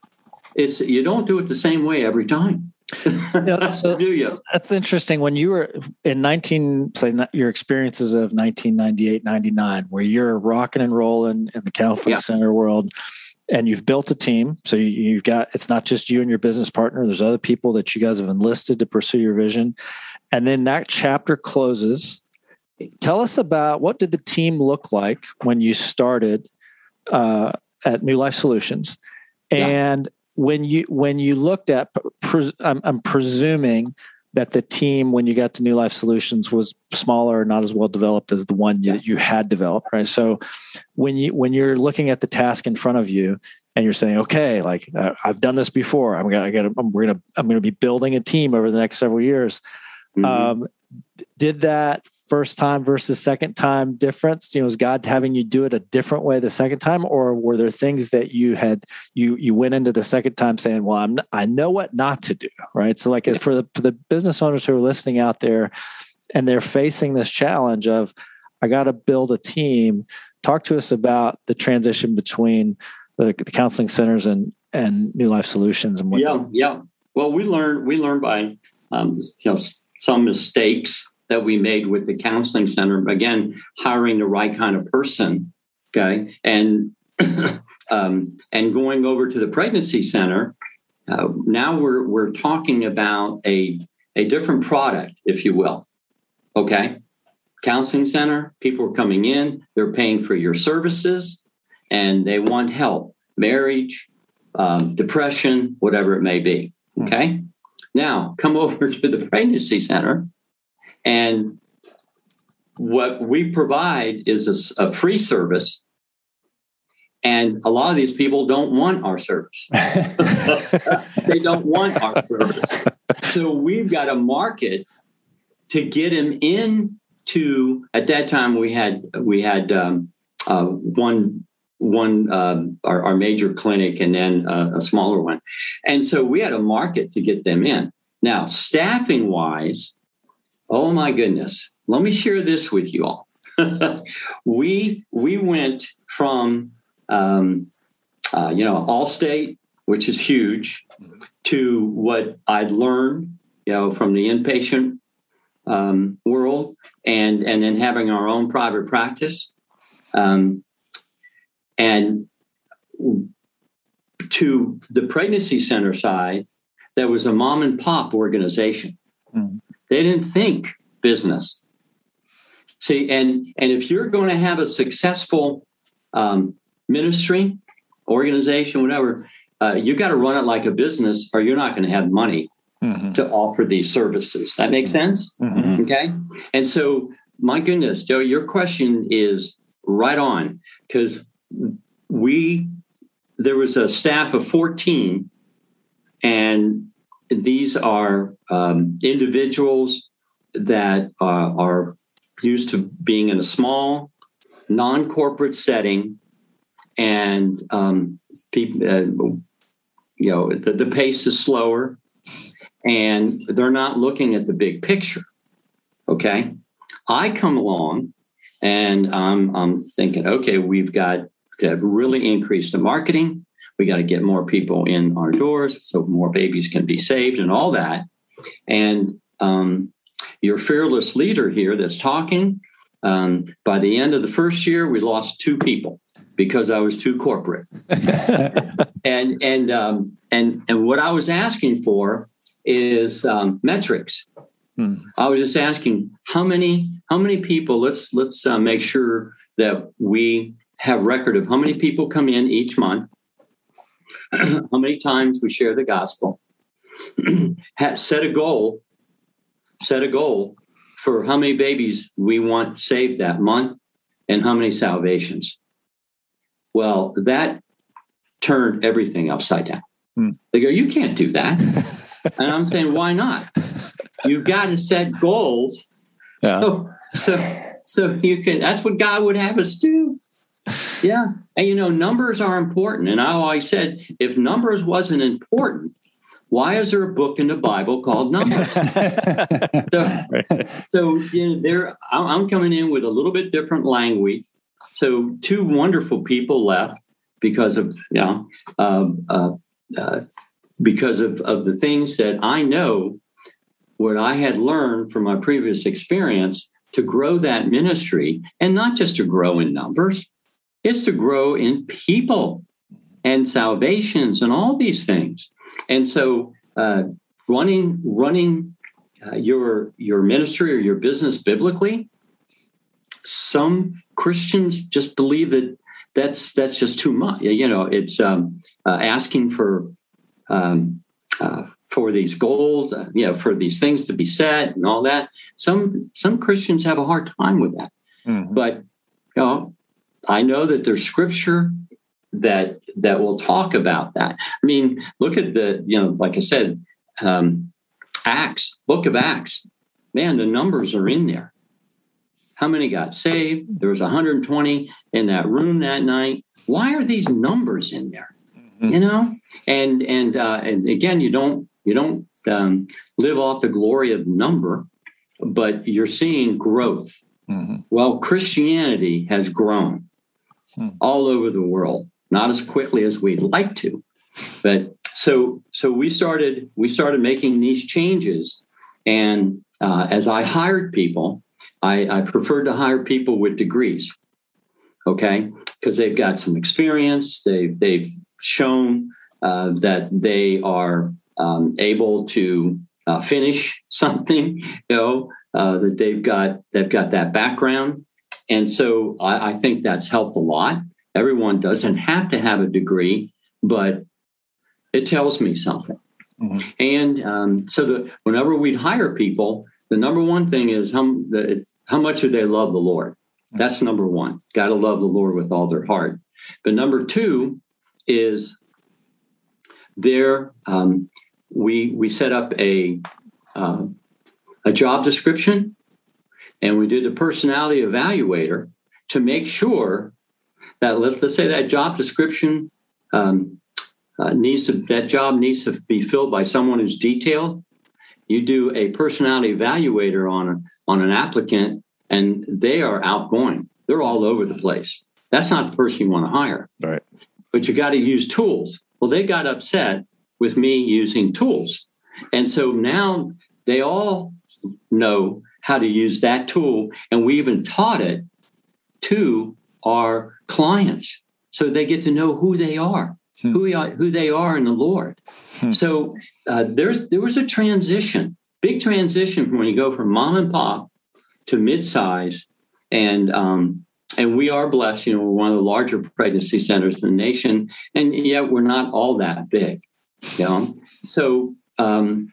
It's you don't do it the same way every time. yeah, so do you? That's interesting. When you were in 19, say your experiences of 1998, 99, where you're rocking and rolling in the counseling yeah. center world, and you've built a team. So you've got it's not just you and your business partner. There's other people that you guys have enlisted to pursue your vision, and then that chapter closes. Tell us about what did the team look like when you started uh, at New Life Solutions, and when you when you looked at pres, I'm, I'm, presuming that the team when you got to new life solutions was smaller not as well developed as the one that you had developed right? So when you when you're looking at the task in front of you and you're saying okay like uh, i've done this before. I'm gonna, I gotta I'm, we're gonna i'm gonna be building a team over the next several years mm-hmm. um, did that first time versus second time difference? You know, was God having you do it a different way the second time, or were there things that you had you you went into the second time saying, "Well, I'm I know what not to do," right? So, like for the for the business owners who are listening out there, and they're facing this challenge of, I got to build a team. Talk to us about the transition between the, the counseling centers and and New Life Solutions and what. Yeah, yeah. Well, we learned we learned by um, you know some mistakes that we made with the counseling center. Again, hiring the right kind of person. Okay, and um, and going over to the pregnancy center. Uh, now we're we're talking about a a different product, if you will. Okay, counseling center. People are coming in. They're paying for your services, and they want help. Marriage, um, depression, whatever it may be. Okay. Mm-hmm. Now come over to the pregnancy center and what we provide is a, a, free service. And a lot of these people don't want our service. they don't want our service. So we've got to market to get them in. into. At that time, we had we had um, uh, one one uh, our, our, major clinic and then uh, a smaller one, and so we had a market to get them in. Now, staffing wise, Oh my goodness. Let me share this with you all. we we went from um, uh, you know Allstate, which is huge, to what I'd learned, you know, from the inpatient um, world, and and then having our own private practice, um, and to the pregnancy center side, that was a mom and pop organization. Mm. They didn't think business. See, and and if you're going to have a successful um, ministry, organization, whatever, uh, you got to run it like a business, or you're not going to have money mm-hmm. to offer these services. That makes sense. Mm-hmm. Okay, and so my goodness, Joe, your question is right on because we there was a staff of 14 and these are um, individuals that uh, are used to being in a small, non corporate setting, and um, people, uh, you know, the, the pace is slower, and they're not looking at the big picture. Okay. I come along and I'm, I'm thinking, okay, we've got to really increase the marketing. We got to get more people in our doors so more babies can be saved and all that. And um, your fearless leader here that's talking, um, by the end of the first year, we lost two people because I was too corporate. and and um, and and what I was asking for is um, metrics. Hmm. I was just asking how many how many people. Let's let's uh, make sure that we have record of how many people come in each month how many times we share the gospel, set a goal, set a goal for how many babies we want saved that month and how many salvations. Well, that turned everything upside down. Hmm. They go, you can't do that. and I'm saying, why not? You've got to set goals. Yeah. So, so, so you can, that's what God would have us do. Yeah. And you know, numbers are important. And I always said, if numbers wasn't important, why is there a book in the Bible called Numbers? so, so you know, there I'm coming in with a little bit different language. So two wonderful people left because of you know uh, uh, uh, because of, of the things that I know what I had learned from my previous experience to grow that ministry and not just to grow in numbers, is to grow in people and salvations and all these things. And so, uh, running running uh, your your ministry or your business biblically, some Christians just believe that that's that's just too much. You know, it's um, uh, asking for um, uh, for these goals, uh, you know, for these things to be set and all that. Some some Christians have a hard time with that, mm-hmm. but you know, I know that there's scripture that that will talk about that. I mean, look at the you know, like I said, um, Acts, Book of Acts. Man, the numbers are in there. How many got saved? There was 120 in that room that night. Why are these numbers in there? Mm-hmm. You know, and and uh, and again, you don't you don't um, live off the glory of number, but you're seeing growth. Mm-hmm. Well, Christianity has grown hmm. all over the world, not as quickly as we'd like to. But so so we started we started making these changes And uh, as I hired people, I, I preferred to hire people with degrees, okay, because they've got some experience. They've they've shown uh, that they are um, able to uh, finish something, you know, uh, that they've got they've got that background, and so I, I think that's helped a lot. Everyone doesn't have to have a degree, but it tells me something. Mm-hmm. And um, so the whenever we'd hire people, the number one thing is how, the, how much do they love the Lord? That's number one. Got to love the Lord with all their heart. But number two is there. Um, we we set up a uh, a job description, and we did the personality evaluator to make sure that let's let's say that job description um, uh, needs to, that job needs to be filled by someone who's detailed. You do a personality evaluator on a, on an applicant and they are outgoing. They're all over the place. That's not the person you want to hire. Right. But you got to use tools. Well they got upset with me using tools. And so now they all know how to use that tool and we even taught it to our clients so they get to know who they are hmm. who, we are, who they are in the lord hmm. so uh, there's there was a transition, big transition from when you go from mom and pop to mid-size, and um, and we are blessed. You know, we're one of the larger pregnancy centers in the nation, and yet we're not all that big. You know, so um,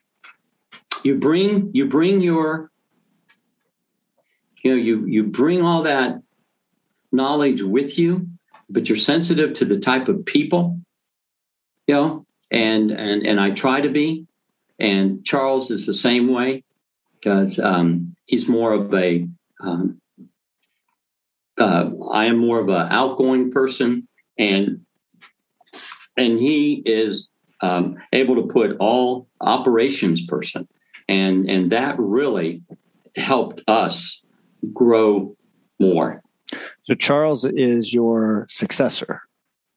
you bring you bring your you know you you bring all that knowledge with you, but you're sensitive to the type of people. You know, and and and I try to be. And Charles is the same way because um, he's more of a. Um, uh, I am more of an outgoing person, and and he is um, able to put all operations person, and and that really helped us grow more. So Charles is your successor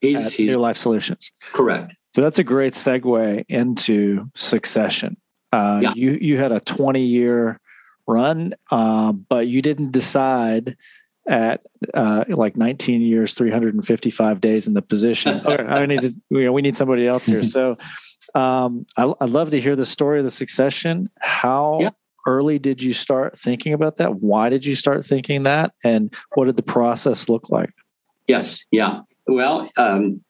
he's, at he's, New Life Solutions. Correct. So that's a great segue into succession. Uh, yeah. You you had a 20 year run, uh, but you didn't decide at uh, like 19 years, 355 days in the position. okay, I need to. You know, we need somebody else here. So um, I, would love to hear the story of the succession. How yeah. Early did you start thinking about that? Why did you start thinking that? And what did the process look like? Yes. Yeah. Well, um,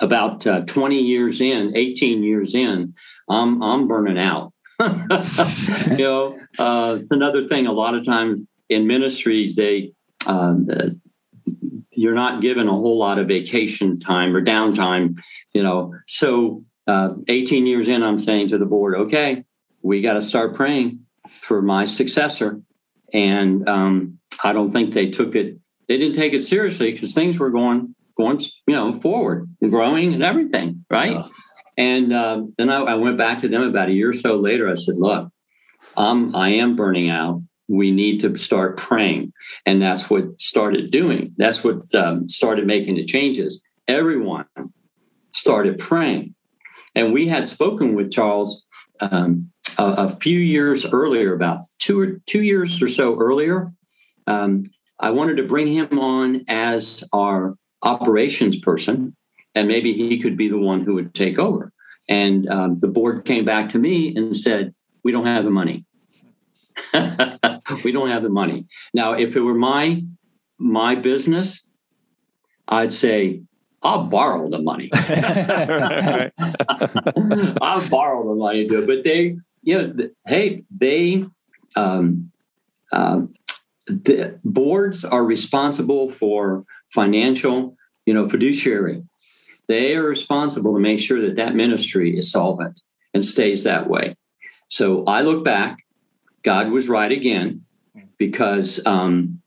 about uh, 20 years in, 18 years in, I'm I'm burning out. you know, uh, it's another thing. A lot of times in ministries, they um, uh, you're not given a whole lot of vacation time or downtime. You know, so uh, 18 years in, I'm saying to the board, okay, we got to start praying for my successor. And um, I don't think they took it. They didn't take it seriously because things were going going, you know, forward and growing and everything, right? Yeah. And uh, then I, I, went back to them about a year or so later. I said, "Look, um, I am burning out. We need to start praying." And that's what started doing. That's what um, started making the changes. Everyone started praying, and we had spoken with Charles um, a, a, few years earlier, about two or two years or so earlier. Um, I wanted to bring him on as our operations person, and maybe he could be the one who would take over. And um, the board came back to me and said, "We don't have the money. we don't have the money." Now, if it were my my business, I'd say I'll borrow the money. I'll borrow the money to do it. But they, you know, hey, they, um, uh, the boards are responsible for financial, you know, fiduciary. They are responsible to make sure that that ministry is solvent and stays that way. So I look back, God was right again because um,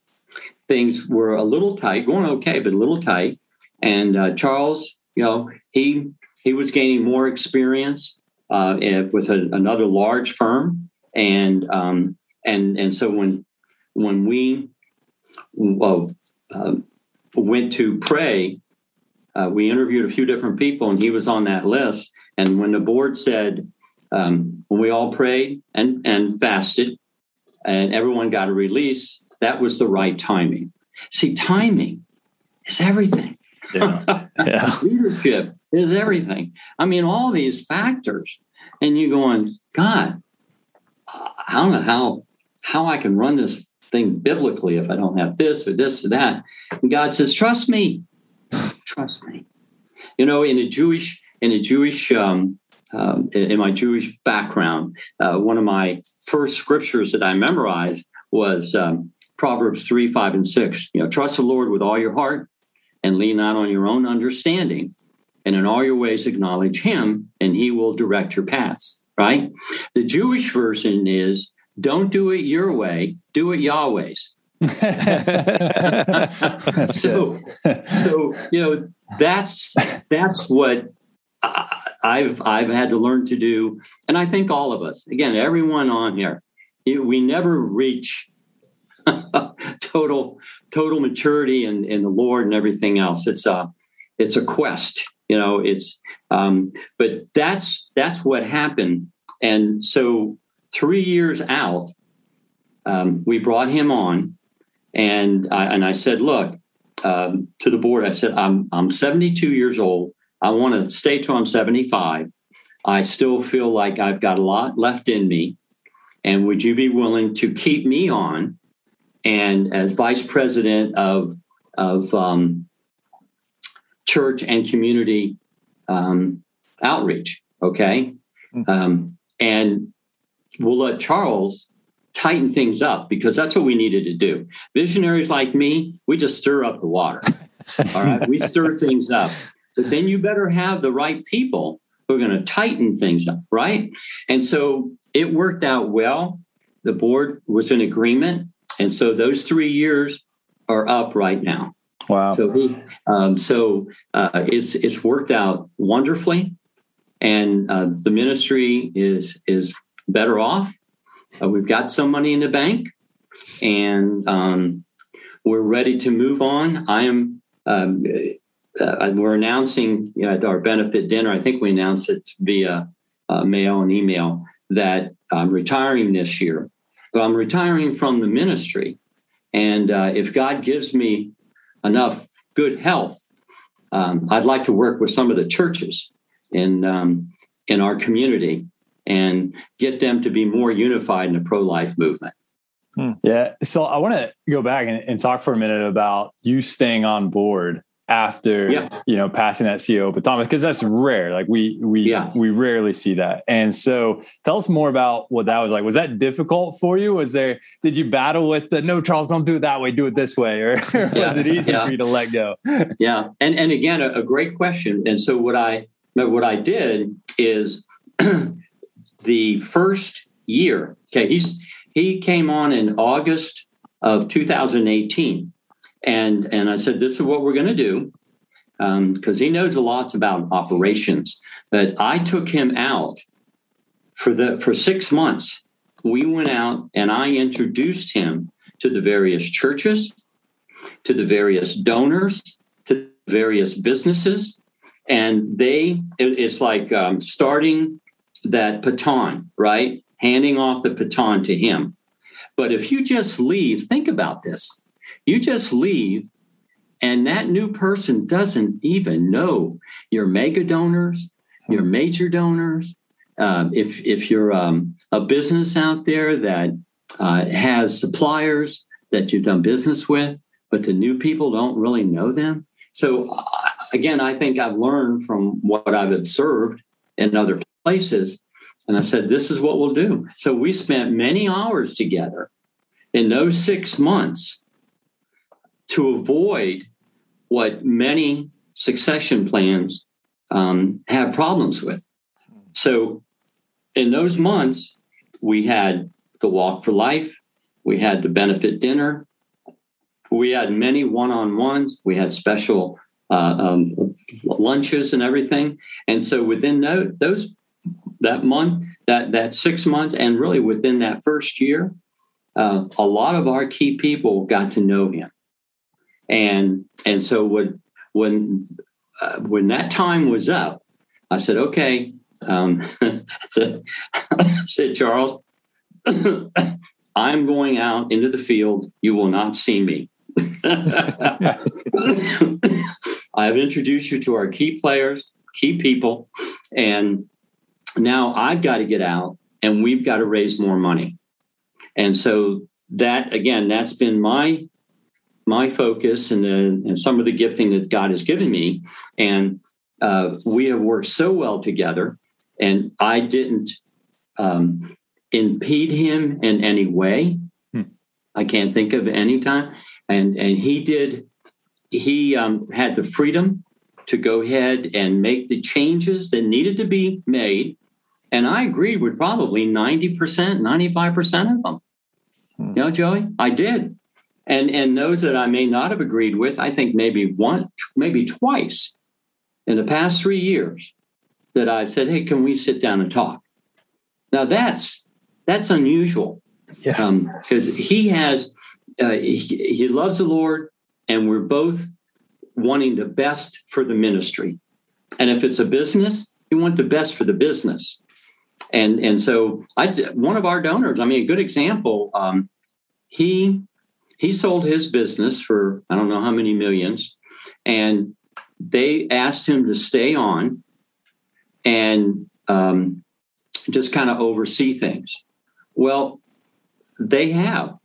things were a little tight, going okay, but a little tight. And uh, Charles, you know, he he was gaining more experience uh, with a, another large firm, and um, and and so when when we uh, went to pray, uh, we interviewed a few different people, and he was on that list. And when the board said, um, when we all prayed and, and fasted and everyone got a release, that was the right timing. See, timing is everything. Yeah. yeah. Leadership is everything. I mean, all these factors. And you're going, God, I don't know how how I can run this thing biblically if I don't have this or this or that. And God says, trust me. trust me. You know, in a Jewish, in a Jewish um, um, in, my Jewish background, uh, one of my first scriptures that I memorized was um, Proverbs 3, 5, and 6. You know, trust the Lord with all your heart and lean not on your own understanding. And in all your ways acknowledge him, and he will direct your paths, right? The Jewish version is don't do it your way, do it Yahweh's. so, so you know that's that's what I've I've had to learn to do, and I think all of us, again, everyone on here, we never reach total total maturity in, in the Lord and everything else. It's a it's a quest, you know. It's um, but that's that's what happened, and so three years out, um, we brought him on, and I, and I said, look um, to the board. I said, I'm I'm 72 years old. I want to stay till I'm 75. I still feel like I've got a lot left in me. And would you be willing to keep me on and as vice president of, of um, church and community um, outreach? Okay. Hmm. Um, and we'll let Charles tighten things up because that's what we needed to do. Visionaries like me, we just stir up the water. All right. we stir things up. But then you better have the right people who are going to tighten things up, right? And so it worked out well. The board was in agreement. And so those three years are up right now. Wow. So he, um, so uh, it's it's worked out wonderfully, and uh, the ministry is is better off. Uh, we've got some money in the bank, and um, we're ready to move on. I am um, uh, we're announcing you know, at our benefit dinner. I think we announced it via uh, mail and email that I'm retiring this year, but I'm retiring from the ministry. And uh, if God gives me enough good health, um, I'd like to work with some of the churches in um, in our community and get them to be more unified in the pro life movement. Hmm. Yeah. So I want to go back and, and, talk for a minute about you staying on board after yeah. you know passing that CEO baton because that's rare. Like we we yeah. we rarely see that. And so tell us more about what that was like. Was that difficult for you? Was there did you battle with the no Charles don't do it that way, do it this way, or yeah. was it easy for you to let go? yeah, and and again a, a great question. And so what I what I did is the first year. Okay, he's he came on in August of 2018 and and I said, "This is what we're going to do," because um, he knows a lot about operations. But I took him out for the for six months. We went out and I introduced him to the various churches, to the various donors, to various businesses, and they it, it's like um, starting that baton, right? Handing off the baton to him. But if you just leave, think about this you just leave, and that new person doesn't even know your mega donors, your major donors. Uh, if if you're um, a business out there that uh, has suppliers that you've done business with, but the new people don't really know them. So uh, again, I think I've learned from what I've observed in other places. And I said, this is what we'll do. So we spent many hours together in those six months to avoid what many succession plans um, have problems with. So, in those months, we had the Walk for Life, we had the benefit dinner, we had many one on ones, we had special uh, um, lunches and everything. And so, within those, that month, that, that six months, and really within that first year, uh, a lot of our key people got to know him and and so when when uh, when that time was up, I said, okay, um, said, said, Charles, I'm going out into the field. You will not see me. I have introduced you to our key players, key people, and now I've got to get out and we've got to raise more money. And so that again, that's been my my focus and, and some of the gifting that God has given me. And uh, we have worked so well together. And I didn't um, impede him in any way. Hmm. I can't think of any time. And and he did. He um, had the freedom to go ahead and make the changes that needed to be made. And I agreed with probably 90%, 95% of them. Hmm. You know, Joey, I did. And and those that I may not have agreed with, I think maybe one, maybe twice in the past three years that I said, "Hey, can we sit down and talk?" Now that's that's unusual, yeah, because um, he has uh, he, he loves the Lord, and we're both wanting the best for the ministry. And if it's a business, we want the best for the business. And and so I one of our donors, I mean, a good example. Um, he he sold his business for I don't know how many millions, and they asked him to stay on and um, just kind of oversee things. Well, they have,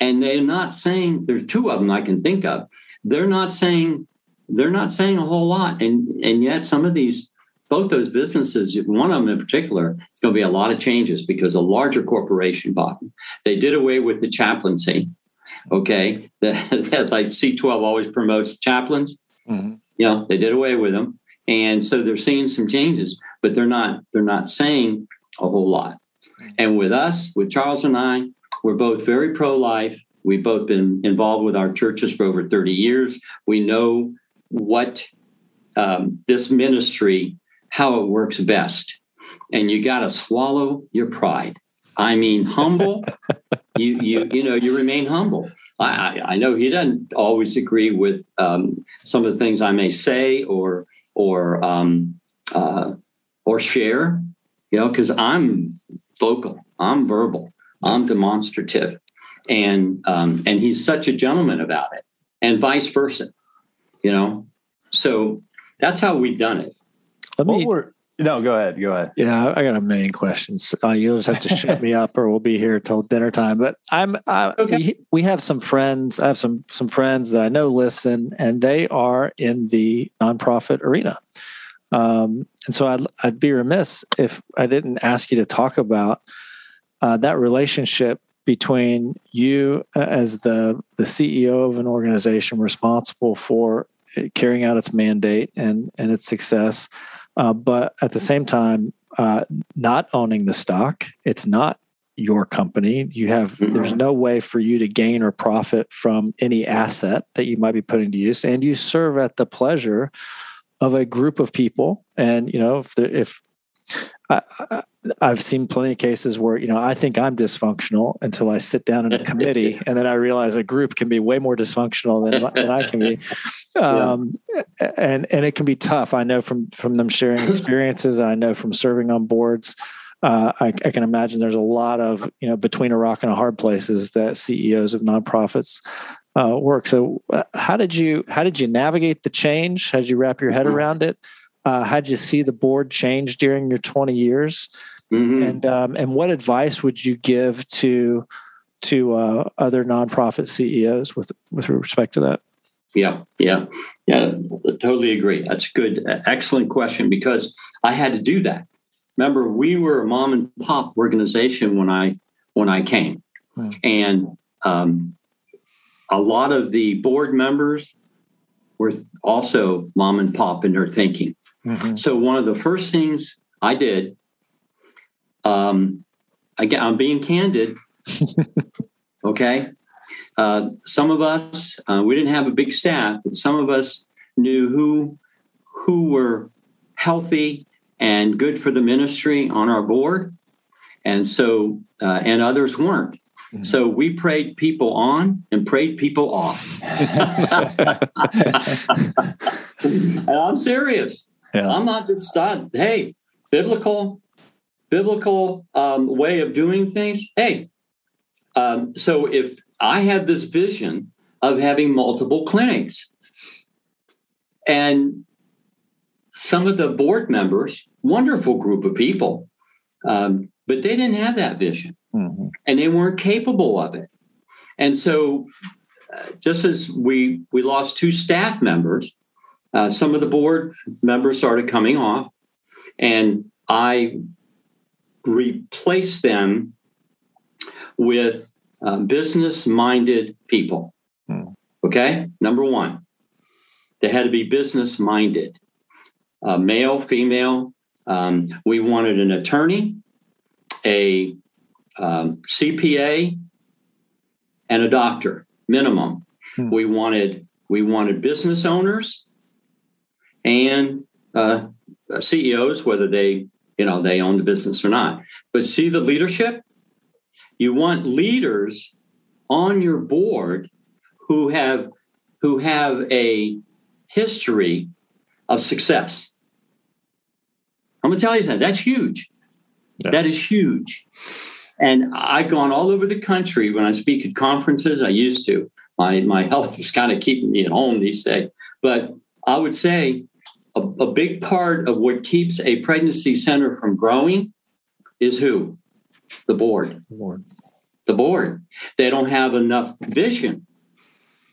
and they're not saying. There's two of them I can think of. They're not saying they're not saying a whole lot, and and yet some of these both those businesses, one of them in particular, it's going to be a lot of changes because a larger corporation bought them. They did away with the chaplaincy Okay, that, like C12 always promotes chaplains. Mm-hmm. You know, they did away with them, and so they're seeing some changes, but they're not they're not saying a whole lot. And with us, with Charles and I, we're both very pro life. We've both been involved with our churches for over 30 years. We know what um, this ministry, how it works best. And you got to swallow your pride. I mean, humble. you you you know you remain humble. I, I know he doesn't always agree with um, some of the things I may say or or um, uh, or share. You know, because I'm vocal, I'm verbal, I'm demonstrative, and um, and he's such a gentleman about it, and vice versa. You know, so that's how we've done it. Let me, no, go ahead. Go ahead. Yeah, I got a million questions. Uh, you'll just have to shut me up, or we'll be here till dinner time. But I'm. I, okay. we, we have some friends. I have some some friends that I know listen, and they are in the nonprofit arena. Um, and so I'd I'd be remiss if I didn't ask you to talk about uh, that relationship between you uh, as the the CEO of an organization responsible for uh, carrying out its mandate and and its success uh, but at the same time, uh, not owning the stock, it's not your company. You have there's no way for you to gain or profit from any asset that you might be putting to use, and you serve at the pleasure of a group of people. And you know, if the, if I, have seen plenty of cases where you know I think I'm dysfunctional until I sit down in a committee, and then I realize a group can be way more dysfunctional than, than I can be, um, yeah. and and it can be tough. I know from from them sharing experiences. I know from serving on boards. Uh, I, I, can imagine there's a lot of you know between a rock and a hard places that CEOs of nonprofits uh, work. So, uh, how did you how did you navigate the change? How did you wrap your head around it? Uh, how'd you see the board change during your 20 years? Mm-hmm. And um, and what advice would you give to to uh, other nonprofit CEOs with with respect to that? Yeah, yeah, yeah. Totally agree. That's a good, excellent question because I had to do that. Remember, we were a mom and pop organization when I when I came, hmm. and um, a lot of the board members were also mom and pop in their thinking. Mm-hmm. So one of the first things I did, um, again, I'm being candid. okay, uh, some of us uh, we didn't have a big staff, but some of us knew who who were healthy and good for the ministry on our board, and so uh, and others weren't. Mm-hmm. So we prayed people on and prayed people off. and I'm serious. Yeah. I'm not just thought, hey, biblical biblical um, way of doing things. Hey, um, so if I had this vision of having multiple clinics, and some of the board members, wonderful group of people, um, but they didn't have that vision mm-hmm. and they weren't capable of it. And so, uh, just as we we lost two staff members, uh, some of the board members started coming off, and I replaced them with uh, business minded people. Hmm. Okay, number one, they had to be business minded, uh, male, female. Um, we wanted an attorney, a um, CPA, and a doctor minimum. Hmm. We wanted we wanted business owners and uh, CEOs, whether they you know they own the business or not. But see the leadership. You want leaders on your board who have who have a history of success. I'm going to tell you something. That's huge. Yeah. That is huge. And I've gone all over the country when I speak at conferences. I used to. My my health is kind of keeping me at home these days. But I would say a, a big part of what keeps a pregnancy center from growing is who? The board. The board. The board. They don't have enough vision.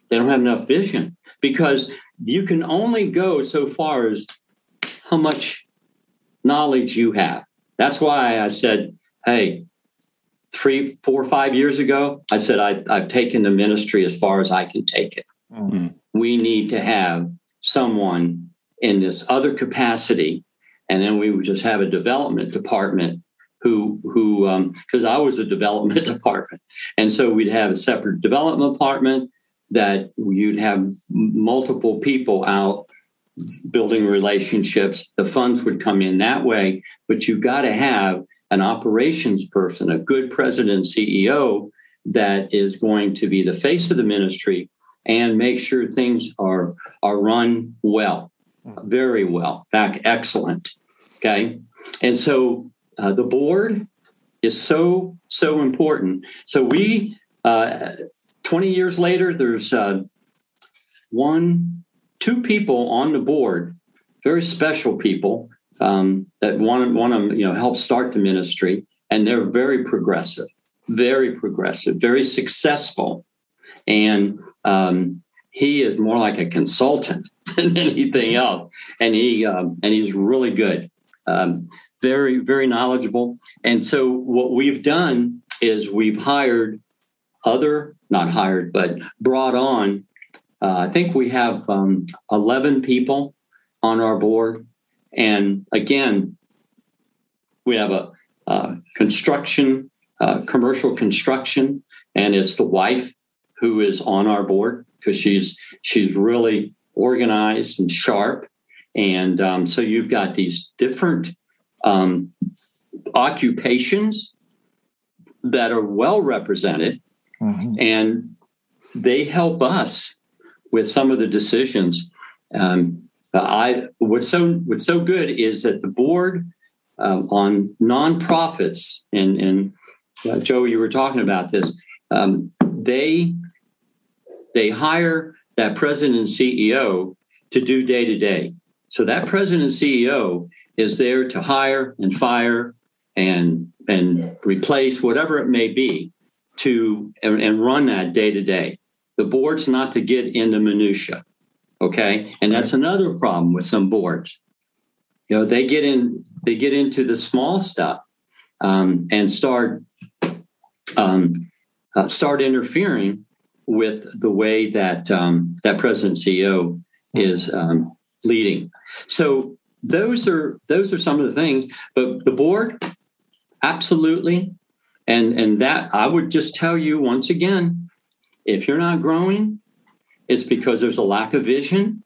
They don't have enough vision because you can only go so far as how much knowledge you have. That's why I said, hey, three, four, five years ago, I said, I, have taken the ministry as far as I can take it. Mm-hmm. We need to have someone in this other capacity. And then we would just have a development department who, who, because um, I was a development department. And so we'd have a separate development department that you'd have multiple people out building relationships. The funds would come in that way, but you've got to have an operations person, a good president CEO that is going to be the face of the ministry and make sure things are are run well, very well, in fact, excellent. Okay, and so uh, the board is so so important. So we, uh, twenty years later, there's uh, one, two people on the board, very special people um, that want want to you know help start the ministry, and they're very progressive, very progressive, very successful, and um, he is more like a consultant than anything else, and he um, and he's really good, um, very very knowledgeable, and so what we've done is we've hired other not hired but brought on. Uh, I think we have um, eleven people on our board. And again, we have a, construction, commercial construction, and it's the wife who is on our board because she's she's really organized and sharp. And um, so you've got these different um, occupations that are well represented, mm-hmm. and they help us with some of the decisions. Um, I what's so what's so good is that the board um, on nonprofits and and uh, Joe, you were talking about this. Um, they they hire that president and CEO to do day to day. So that president and CEO is there to hire and fire and and replace whatever it may be to and, and run that day to day. The board's not to get into minutia. Okay. And that's another problem with some boards. You know, they get in, they get into the small stuff um, and start um, uh, start interfering with the way that um, that president CEO is um, leading. So those are those are some of the things. But the board, absolutely, and and that I would just tell you once again, if you're not growing, it's because there's a lack of vision.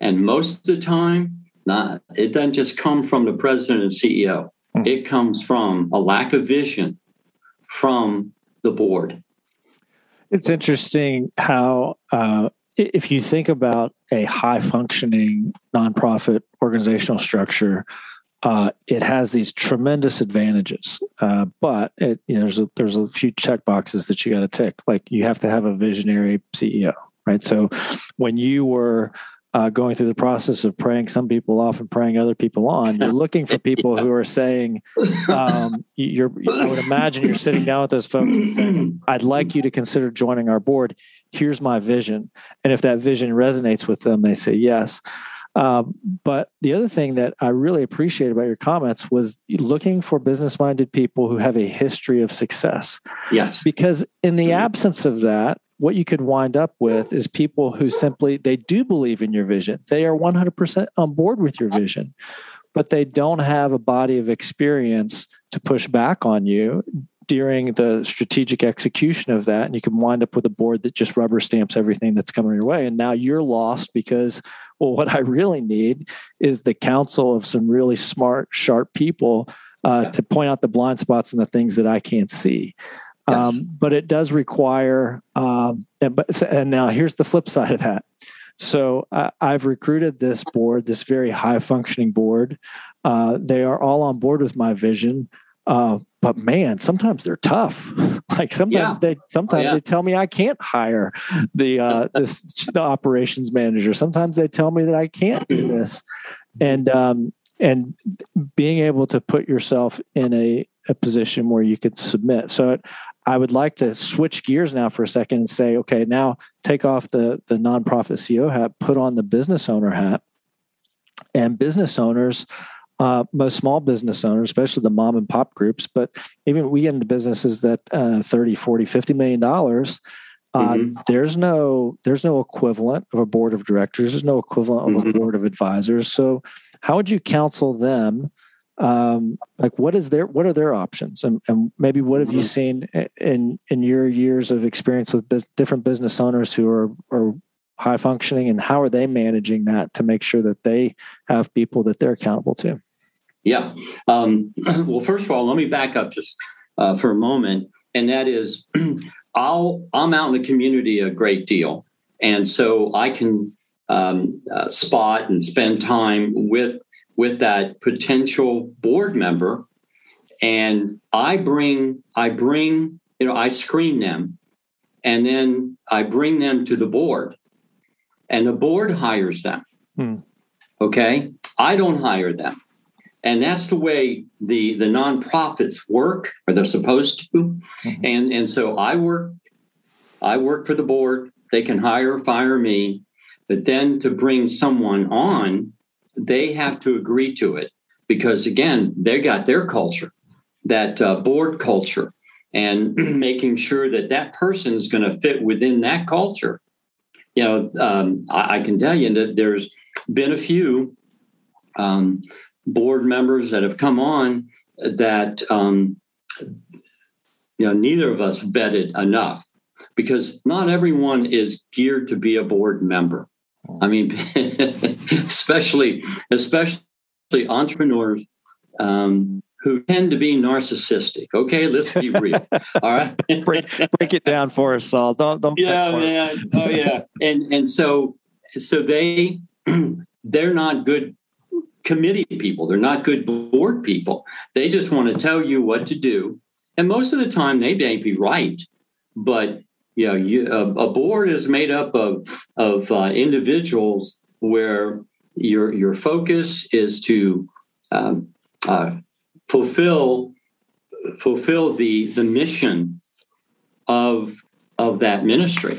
And most of the time, not it doesn't just come from the president and CEO. Mm-hmm. It comes from a lack of vision from the board. It's interesting how uh, if you think about a high functioning nonprofit organizational structure, uh, it has these tremendous advantages, uh, but it, you know, there's a, there's a few check boxes that you got to tick. Like you have to have a visionary CEO, right? So when you were uh, going through the process of praying some people off and praying other people on, you're looking for people who are saying, um, "You're." I would imagine you're sitting down with those folks and saying, "I'd like you to consider joining our board. Here's my vision," and if that vision resonates with them, they say yes. Um, but the other thing that I really appreciated about your comments was looking for business minded people who have a history of success. Yes. Because in the absence of that, what you could wind up with is people who simply they do believe in your vision. They are 100% on board with your vision, but they don't have a body of experience to push back on you during the strategic execution of that and you can wind up with a board that just rubber stamps everything that's coming your way and now you're lost because well what i really need is the counsel of some really smart sharp people uh, yeah. to point out the blind spots and the things that i can't see yes. um, but it does require um, and, but, and now here's the flip side of that so uh, I've recruited this board, this very high functioning board. Uh, they are all on board with my vision. Uh, but man, sometimes they're tough. like sometimes yeah. they sometimes oh, yeah. they tell me I can't hire the uh, this the operations manager. Sometimes they tell me that I can't do this, and um, and being able to put yourself in a, a position where you could submit. So it, I would like to switch gears now for a second and say, okay, now take off the the nonprofit CEO hat, put on the business owner hat, and business owners uh, most small business owners, especially the mom and pop groups, but even we get into businesses that uh, 30, 40, 50 million dollars. Uh, mm-hmm. There's no there's no equivalent of a board of directors. There's no equivalent of mm-hmm. a board of advisors. So, how would you counsel them? Um, like, what is their what are their options, and, and maybe what have you mm-hmm. seen in in your years of experience with biz, different business owners who are are high functioning, and how are they managing that to make sure that they have people that they're accountable to? Yeah. Um, well, first of all, let me back up just uh, for a moment, and that is, I'll I'm out in the community a great deal, and so I can um, uh, spot and spend time with with that potential board member, and I bring I bring you know I screen them, and then I bring them to the board, and the board hires them. Hmm. Okay, I don't hire them. And that's the way the, the nonprofits work, or they're supposed to. Mm-hmm. And, and so I work, I work for the board. They can hire or fire me. But then to bring someone on, they have to agree to it because again, they got their culture, that uh, board culture, and making sure that that person is going to fit within that culture. You know, um, I, I, can tell you that there's been a few um, board members that have come on that um, you know neither of us vetted enough because not everyone is geared to be a board member. I mean, especially especially entrepreneurs um, who tend to be narcissistic. Okay, let's be real. All right, break, break it down for us, Saul. Don't don't. Yeah, man. Oh yeah, and and so so they they're not good committee people. They're not good board people. They just want to tell you what to do. And most of the time, they may be right. But you know, you, a, a, board is made up of of uh, individuals where your your focus is to um, uh, fulfill fulfill the the mission of of that ministry.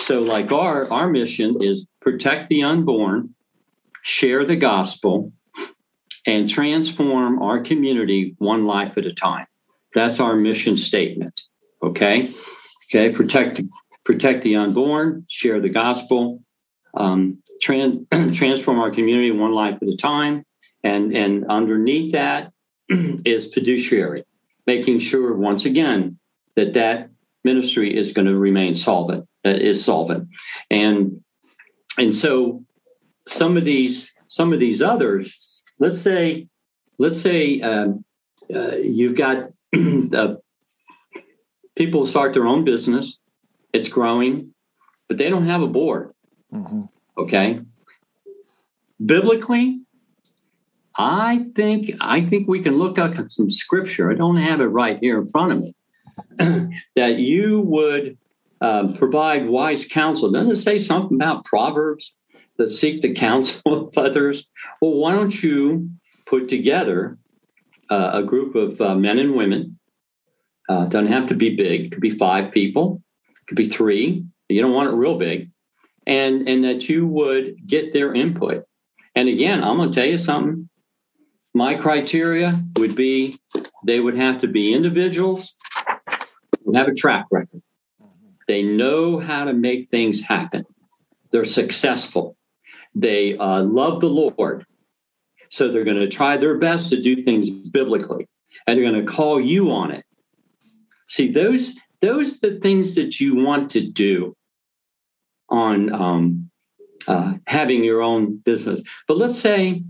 So, like our our mission is protect the unborn, share the gospel, and transform our community one life at a time. That's our mission statement. Okay. Okay. Protect, protect the unborn, share the gospel, um, trans, transform our community one life at a time. And, and underneath that is fiduciary, making sure once again that that ministry is going to remain solvent, uh, is solvent. And, and so some of these, some of these others let's say let's say um, uh, you've got the people start their own business it's growing but they don't have a board mm-hmm. okay biblically I think I think we can look up some scripture. I don't have it right here in front of me. that you would um, provide wise counsel. Doesn't it say something about Proverbs that seek the counsel of others? Well, why don't you put together uh, a group of uh, men and women? Uh, doesn't have to be big. It could be five people. It could be three. You don't want it real big, and and that you would get their input. And again, I'm going to tell you something my criteria would be they would have to be individuals have a track record. They know how to make things happen. They're successful. They uh, love the Lord. So they're going to try their best to do things biblically and they're going to call you on it. See, those, those are the things that you want to do on um, uh, having your own business. But let's say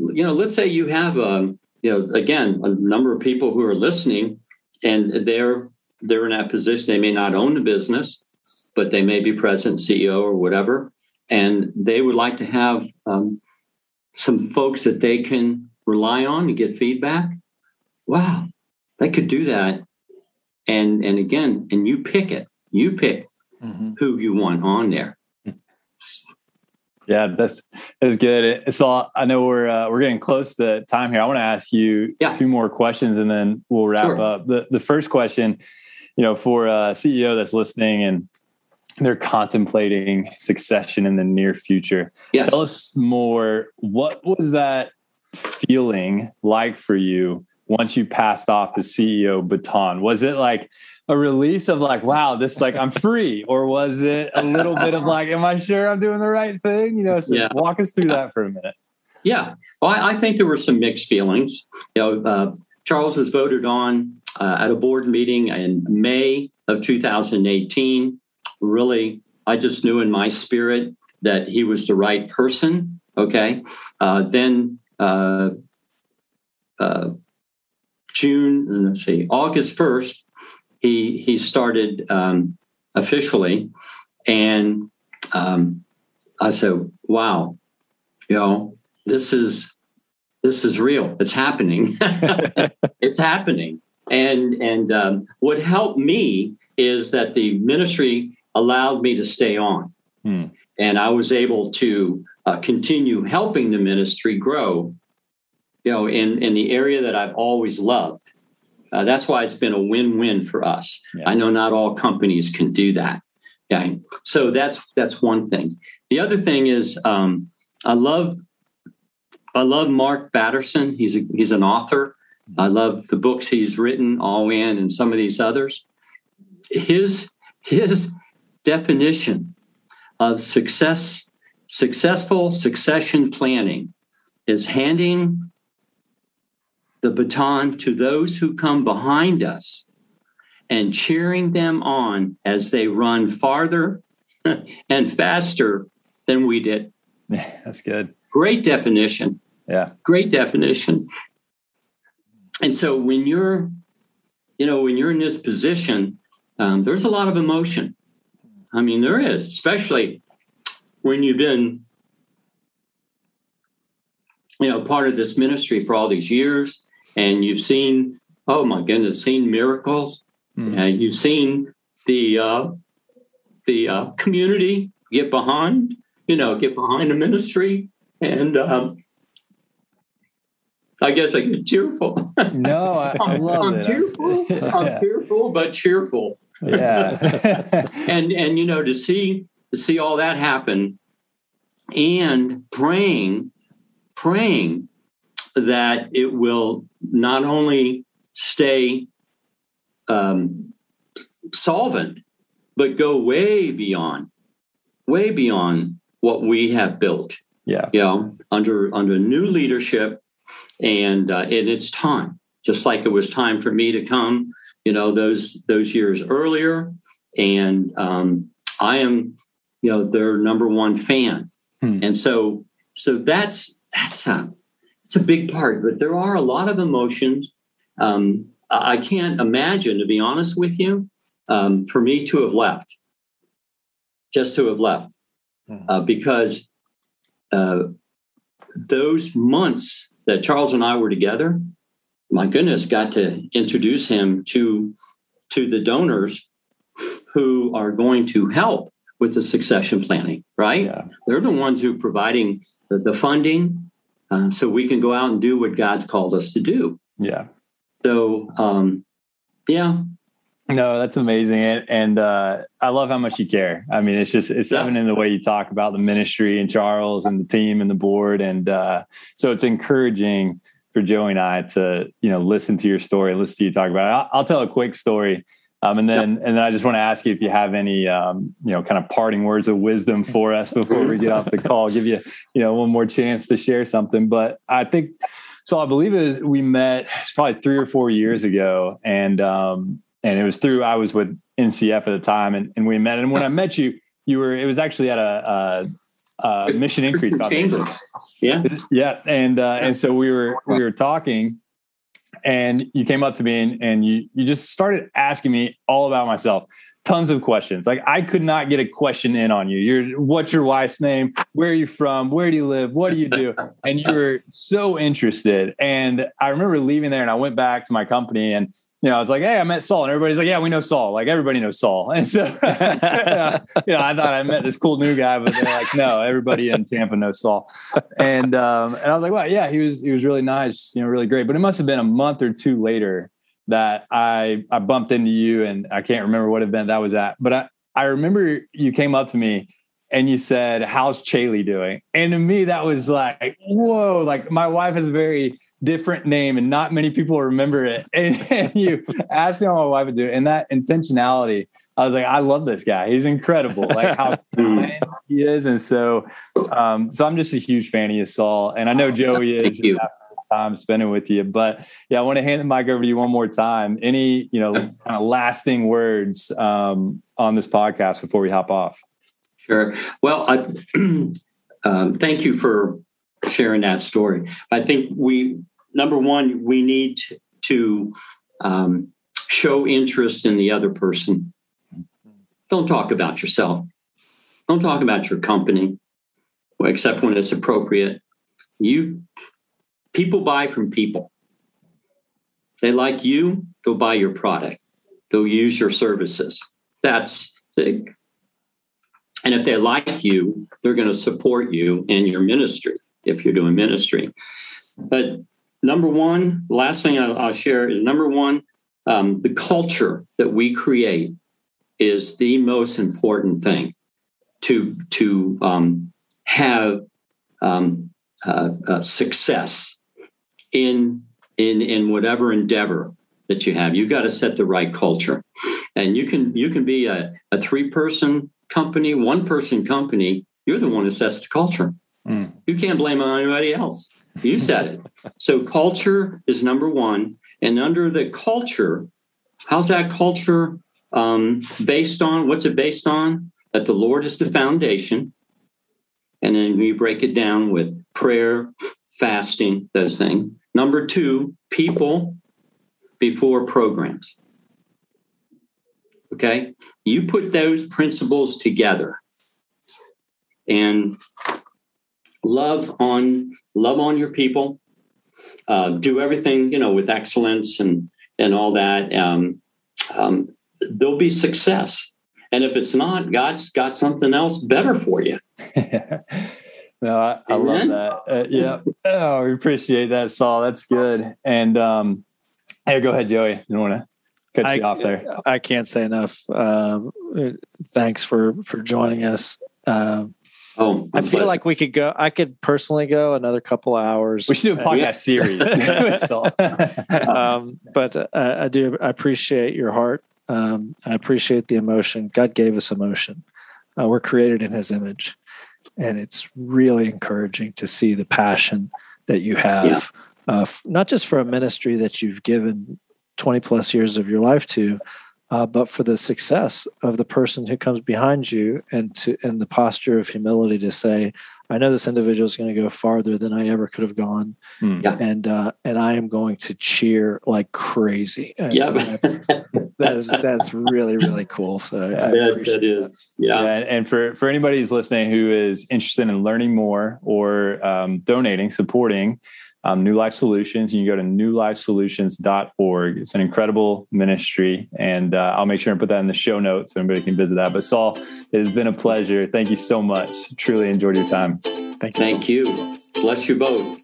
you know, let's say you have a, um, you know, again, a number of people who are listening, and they're they're in that position. They may not own the business, but they may be president, CEO, or whatever, and they would like to have um, some folks that they can rely on and get feedback. Wow, they could do that, and and again, and you pick it. You pick mm-hmm. who you want on there. Yeah, that's that's good. So I know we're uh, we're getting close to time here. I want to ask you yeah. two more questions, and then we'll wrap sure. up. the The first question, you know, for a CEO that's listening and they're contemplating succession in the near future. Yes. Tell us more. What was that feeling like for you once you passed off the CEO baton? Was it like a release of like, wow, this like I'm free, or was it a little bit of like, am I sure I'm doing the right thing? You know, so yeah. walk us through yeah. that for a minute. Yeah, well, I, I, think there were some mixed feelings. You know, uh, Charles was voted on uh, at a board meeting in May of 2018. Really, I just knew in my spirit that he was the right person. Okay, uh, then uh, uh, June, let's see, August 1st, he he started um, officially, and um, I said, "Wow, you know, this is this is real. It's happening. it's happening." And and um, what helped me is that the ministry allowed me to stay on, hmm. and I was able to uh, continue helping the ministry grow. You know, in in the area that I've always loved uh, that's why it's been a win-win for us. Yeah. I know not all companies can do that. Yeah. So that's that's one thing. The other thing is um, I love I love Mark Batterson. He's a, he's an author. I love the books he's written, All In, and some of these others. His his definition of success, successful succession planning, is handing the baton to those who come behind us and cheering them on as they run farther and faster than we did. That's good. Great definition. Yeah. Great definition. And so when you're, you know, when you're in this position, um, there's a lot of emotion. I mean, there is, especially when you've been, you know, part of this ministry for all these years and you've seen, oh my goodness, seen miracles. Mm. Uh, you've seen the uh, the uh, community get behind, you know, get behind the ministry, and um, I guess I get tearful. No, I, I love I'm it. tearful. I'm tearful, but cheerful. Yeah, and and you know to see to see all that happen, and praying, praying that it will not only stay um, solvent, but go way beyond, way beyond what we have built. Yeah, you know, under under new leadership, and uh, and it's time. Just like it was time for me to come, you know, those those years earlier, and um, I am, you know, their number one fan, hmm. and so so that's that's uh, it's a big part, but there are a lot of emotions. Um, I can't imagine, to be honest with you, um, for me to have left, just to have left, hmm. uh, because uh, those months that Charles and I were together, my goodness, got to introduce him to to the donors who are going to help with the succession planning. Right? Yeah. They're the ones who are providing the, the funding, uh, so we can go out and do what God's called us to do. Yeah. So, um, yeah, no, that's amazing, and, and uh, I love how much you care. I mean, it's just it's yeah. evident in the way you talk about the ministry and Charles and the team and the board, and uh, so it's encouraging for Joey and I to you know listen to your story, listen to you talk about it. I'll, I'll tell a quick story, um, and then yeah. and then I just want to ask you if you have any um, you know kind of parting words of wisdom for us before we get off the call. Give you you know one more chance to share something, but I think so. I believe it was, we met it's probably three or four years ago, and um, and it was through I was with NCF at the time, and, and we met. And when I met you, you were it was actually at a, a, a Mission Increase Yeah, yeah, and uh, and so we were we were talking, and you came up to me and, and you you just started asking me all about myself tons of questions. Like I could not get a question in on you. You're what's your wife's name? Where are you from? Where do you live? What do you do? And you were so interested. And I remember leaving there and I went back to my company and you know, I was like, hey, I met Saul. And everybody's like, yeah, we know Saul. Like everybody knows Saul. And so, you know, I thought I met this cool new guy, but they're like, no, everybody in Tampa knows Saul. And, um, and I was like, well, yeah, he was, he was really nice, you know, really great. But it must have been a month or two later that I, I bumped into you and I can't remember what event that was at, but I, I remember you came up to me and you said, how's Chaley doing? And to me, that was like, whoa, like my wife is very, different name and not many people remember it. And, and you ask me how my wife would do it. And that intentionality, I was like, I love this guy. He's incredible. Like how he is. And so, um, so I'm just a huge fan of you, Saul. And I know Joey is. Thank you. Time spending with you, but yeah, I want to hand the mic over to you one more time. Any, you know, kind of lasting words um, on this podcast before we hop off? Sure. Well, I, um, thank you for sharing that story. I think we number one, we need to um, show interest in the other person. Don't talk about yourself. Don't talk about your company, except when it's appropriate. You people buy from people. They like you, they'll buy your product. They'll use your services. That's the and if they like you, they're going to support you in your ministry if you're doing ministry. But number one, last thing I'll, I'll share is number one, um, the culture that we create is the most important thing to to um, have um, uh, uh, success in in in whatever endeavor that you have. You've got to set the right culture, and you can you can be a, a three person company, one person company. You're the one who sets the culture. Mm. You can't blame on anybody else. You said it. so culture is number one. And under the culture, how's that culture um, based on? What's it based on? That the Lord is the foundation. And then we break it down with prayer, fasting, those things. Number two, people before programs. Okay. You put those principles together and love on love on your people. Uh, do everything you know with excellence and and all that. Um, um, there'll be success. And if it's not god's got something else better for you. No i, I love that. Uh, yeah. Oh we appreciate that saul. That's good. And um hey go ahead joey. You want to cut I, you off there. I can't say enough um, thanks for for joining us. Um, Oh, I feel like we could go. I could personally go another couple hours. We should do a podcast series. um, but uh, I do. I appreciate your heart. Um, I appreciate the emotion. God gave us emotion. Uh, we're created in His image, and it's really encouraging to see the passion that you have, yeah. uh, not just for a ministry that you've given twenty plus years of your life to, uh, but for the success of the person who comes behind you and to and the posture of humility to say I know this individual is going to go farther than I ever could have gone, Hmm. Yeah. and uh, and I am going to cheer like crazy. And Yeah, so that's, that's that's really really cool. So I that, appreciate that is. Yeah. Yeah, and, and for for anybody who's listening who is interested in learning more or um, donating, supporting um, New Life Solutions, you can go to newlifesolutions.org. It's an incredible ministry, and uh, I'll make sure and put that in the show notes so everybody can visit that. But Saul, it has been a pleasure. Thank you so much. Truly enjoyed your time. Thank you. Thank you. Bless you both.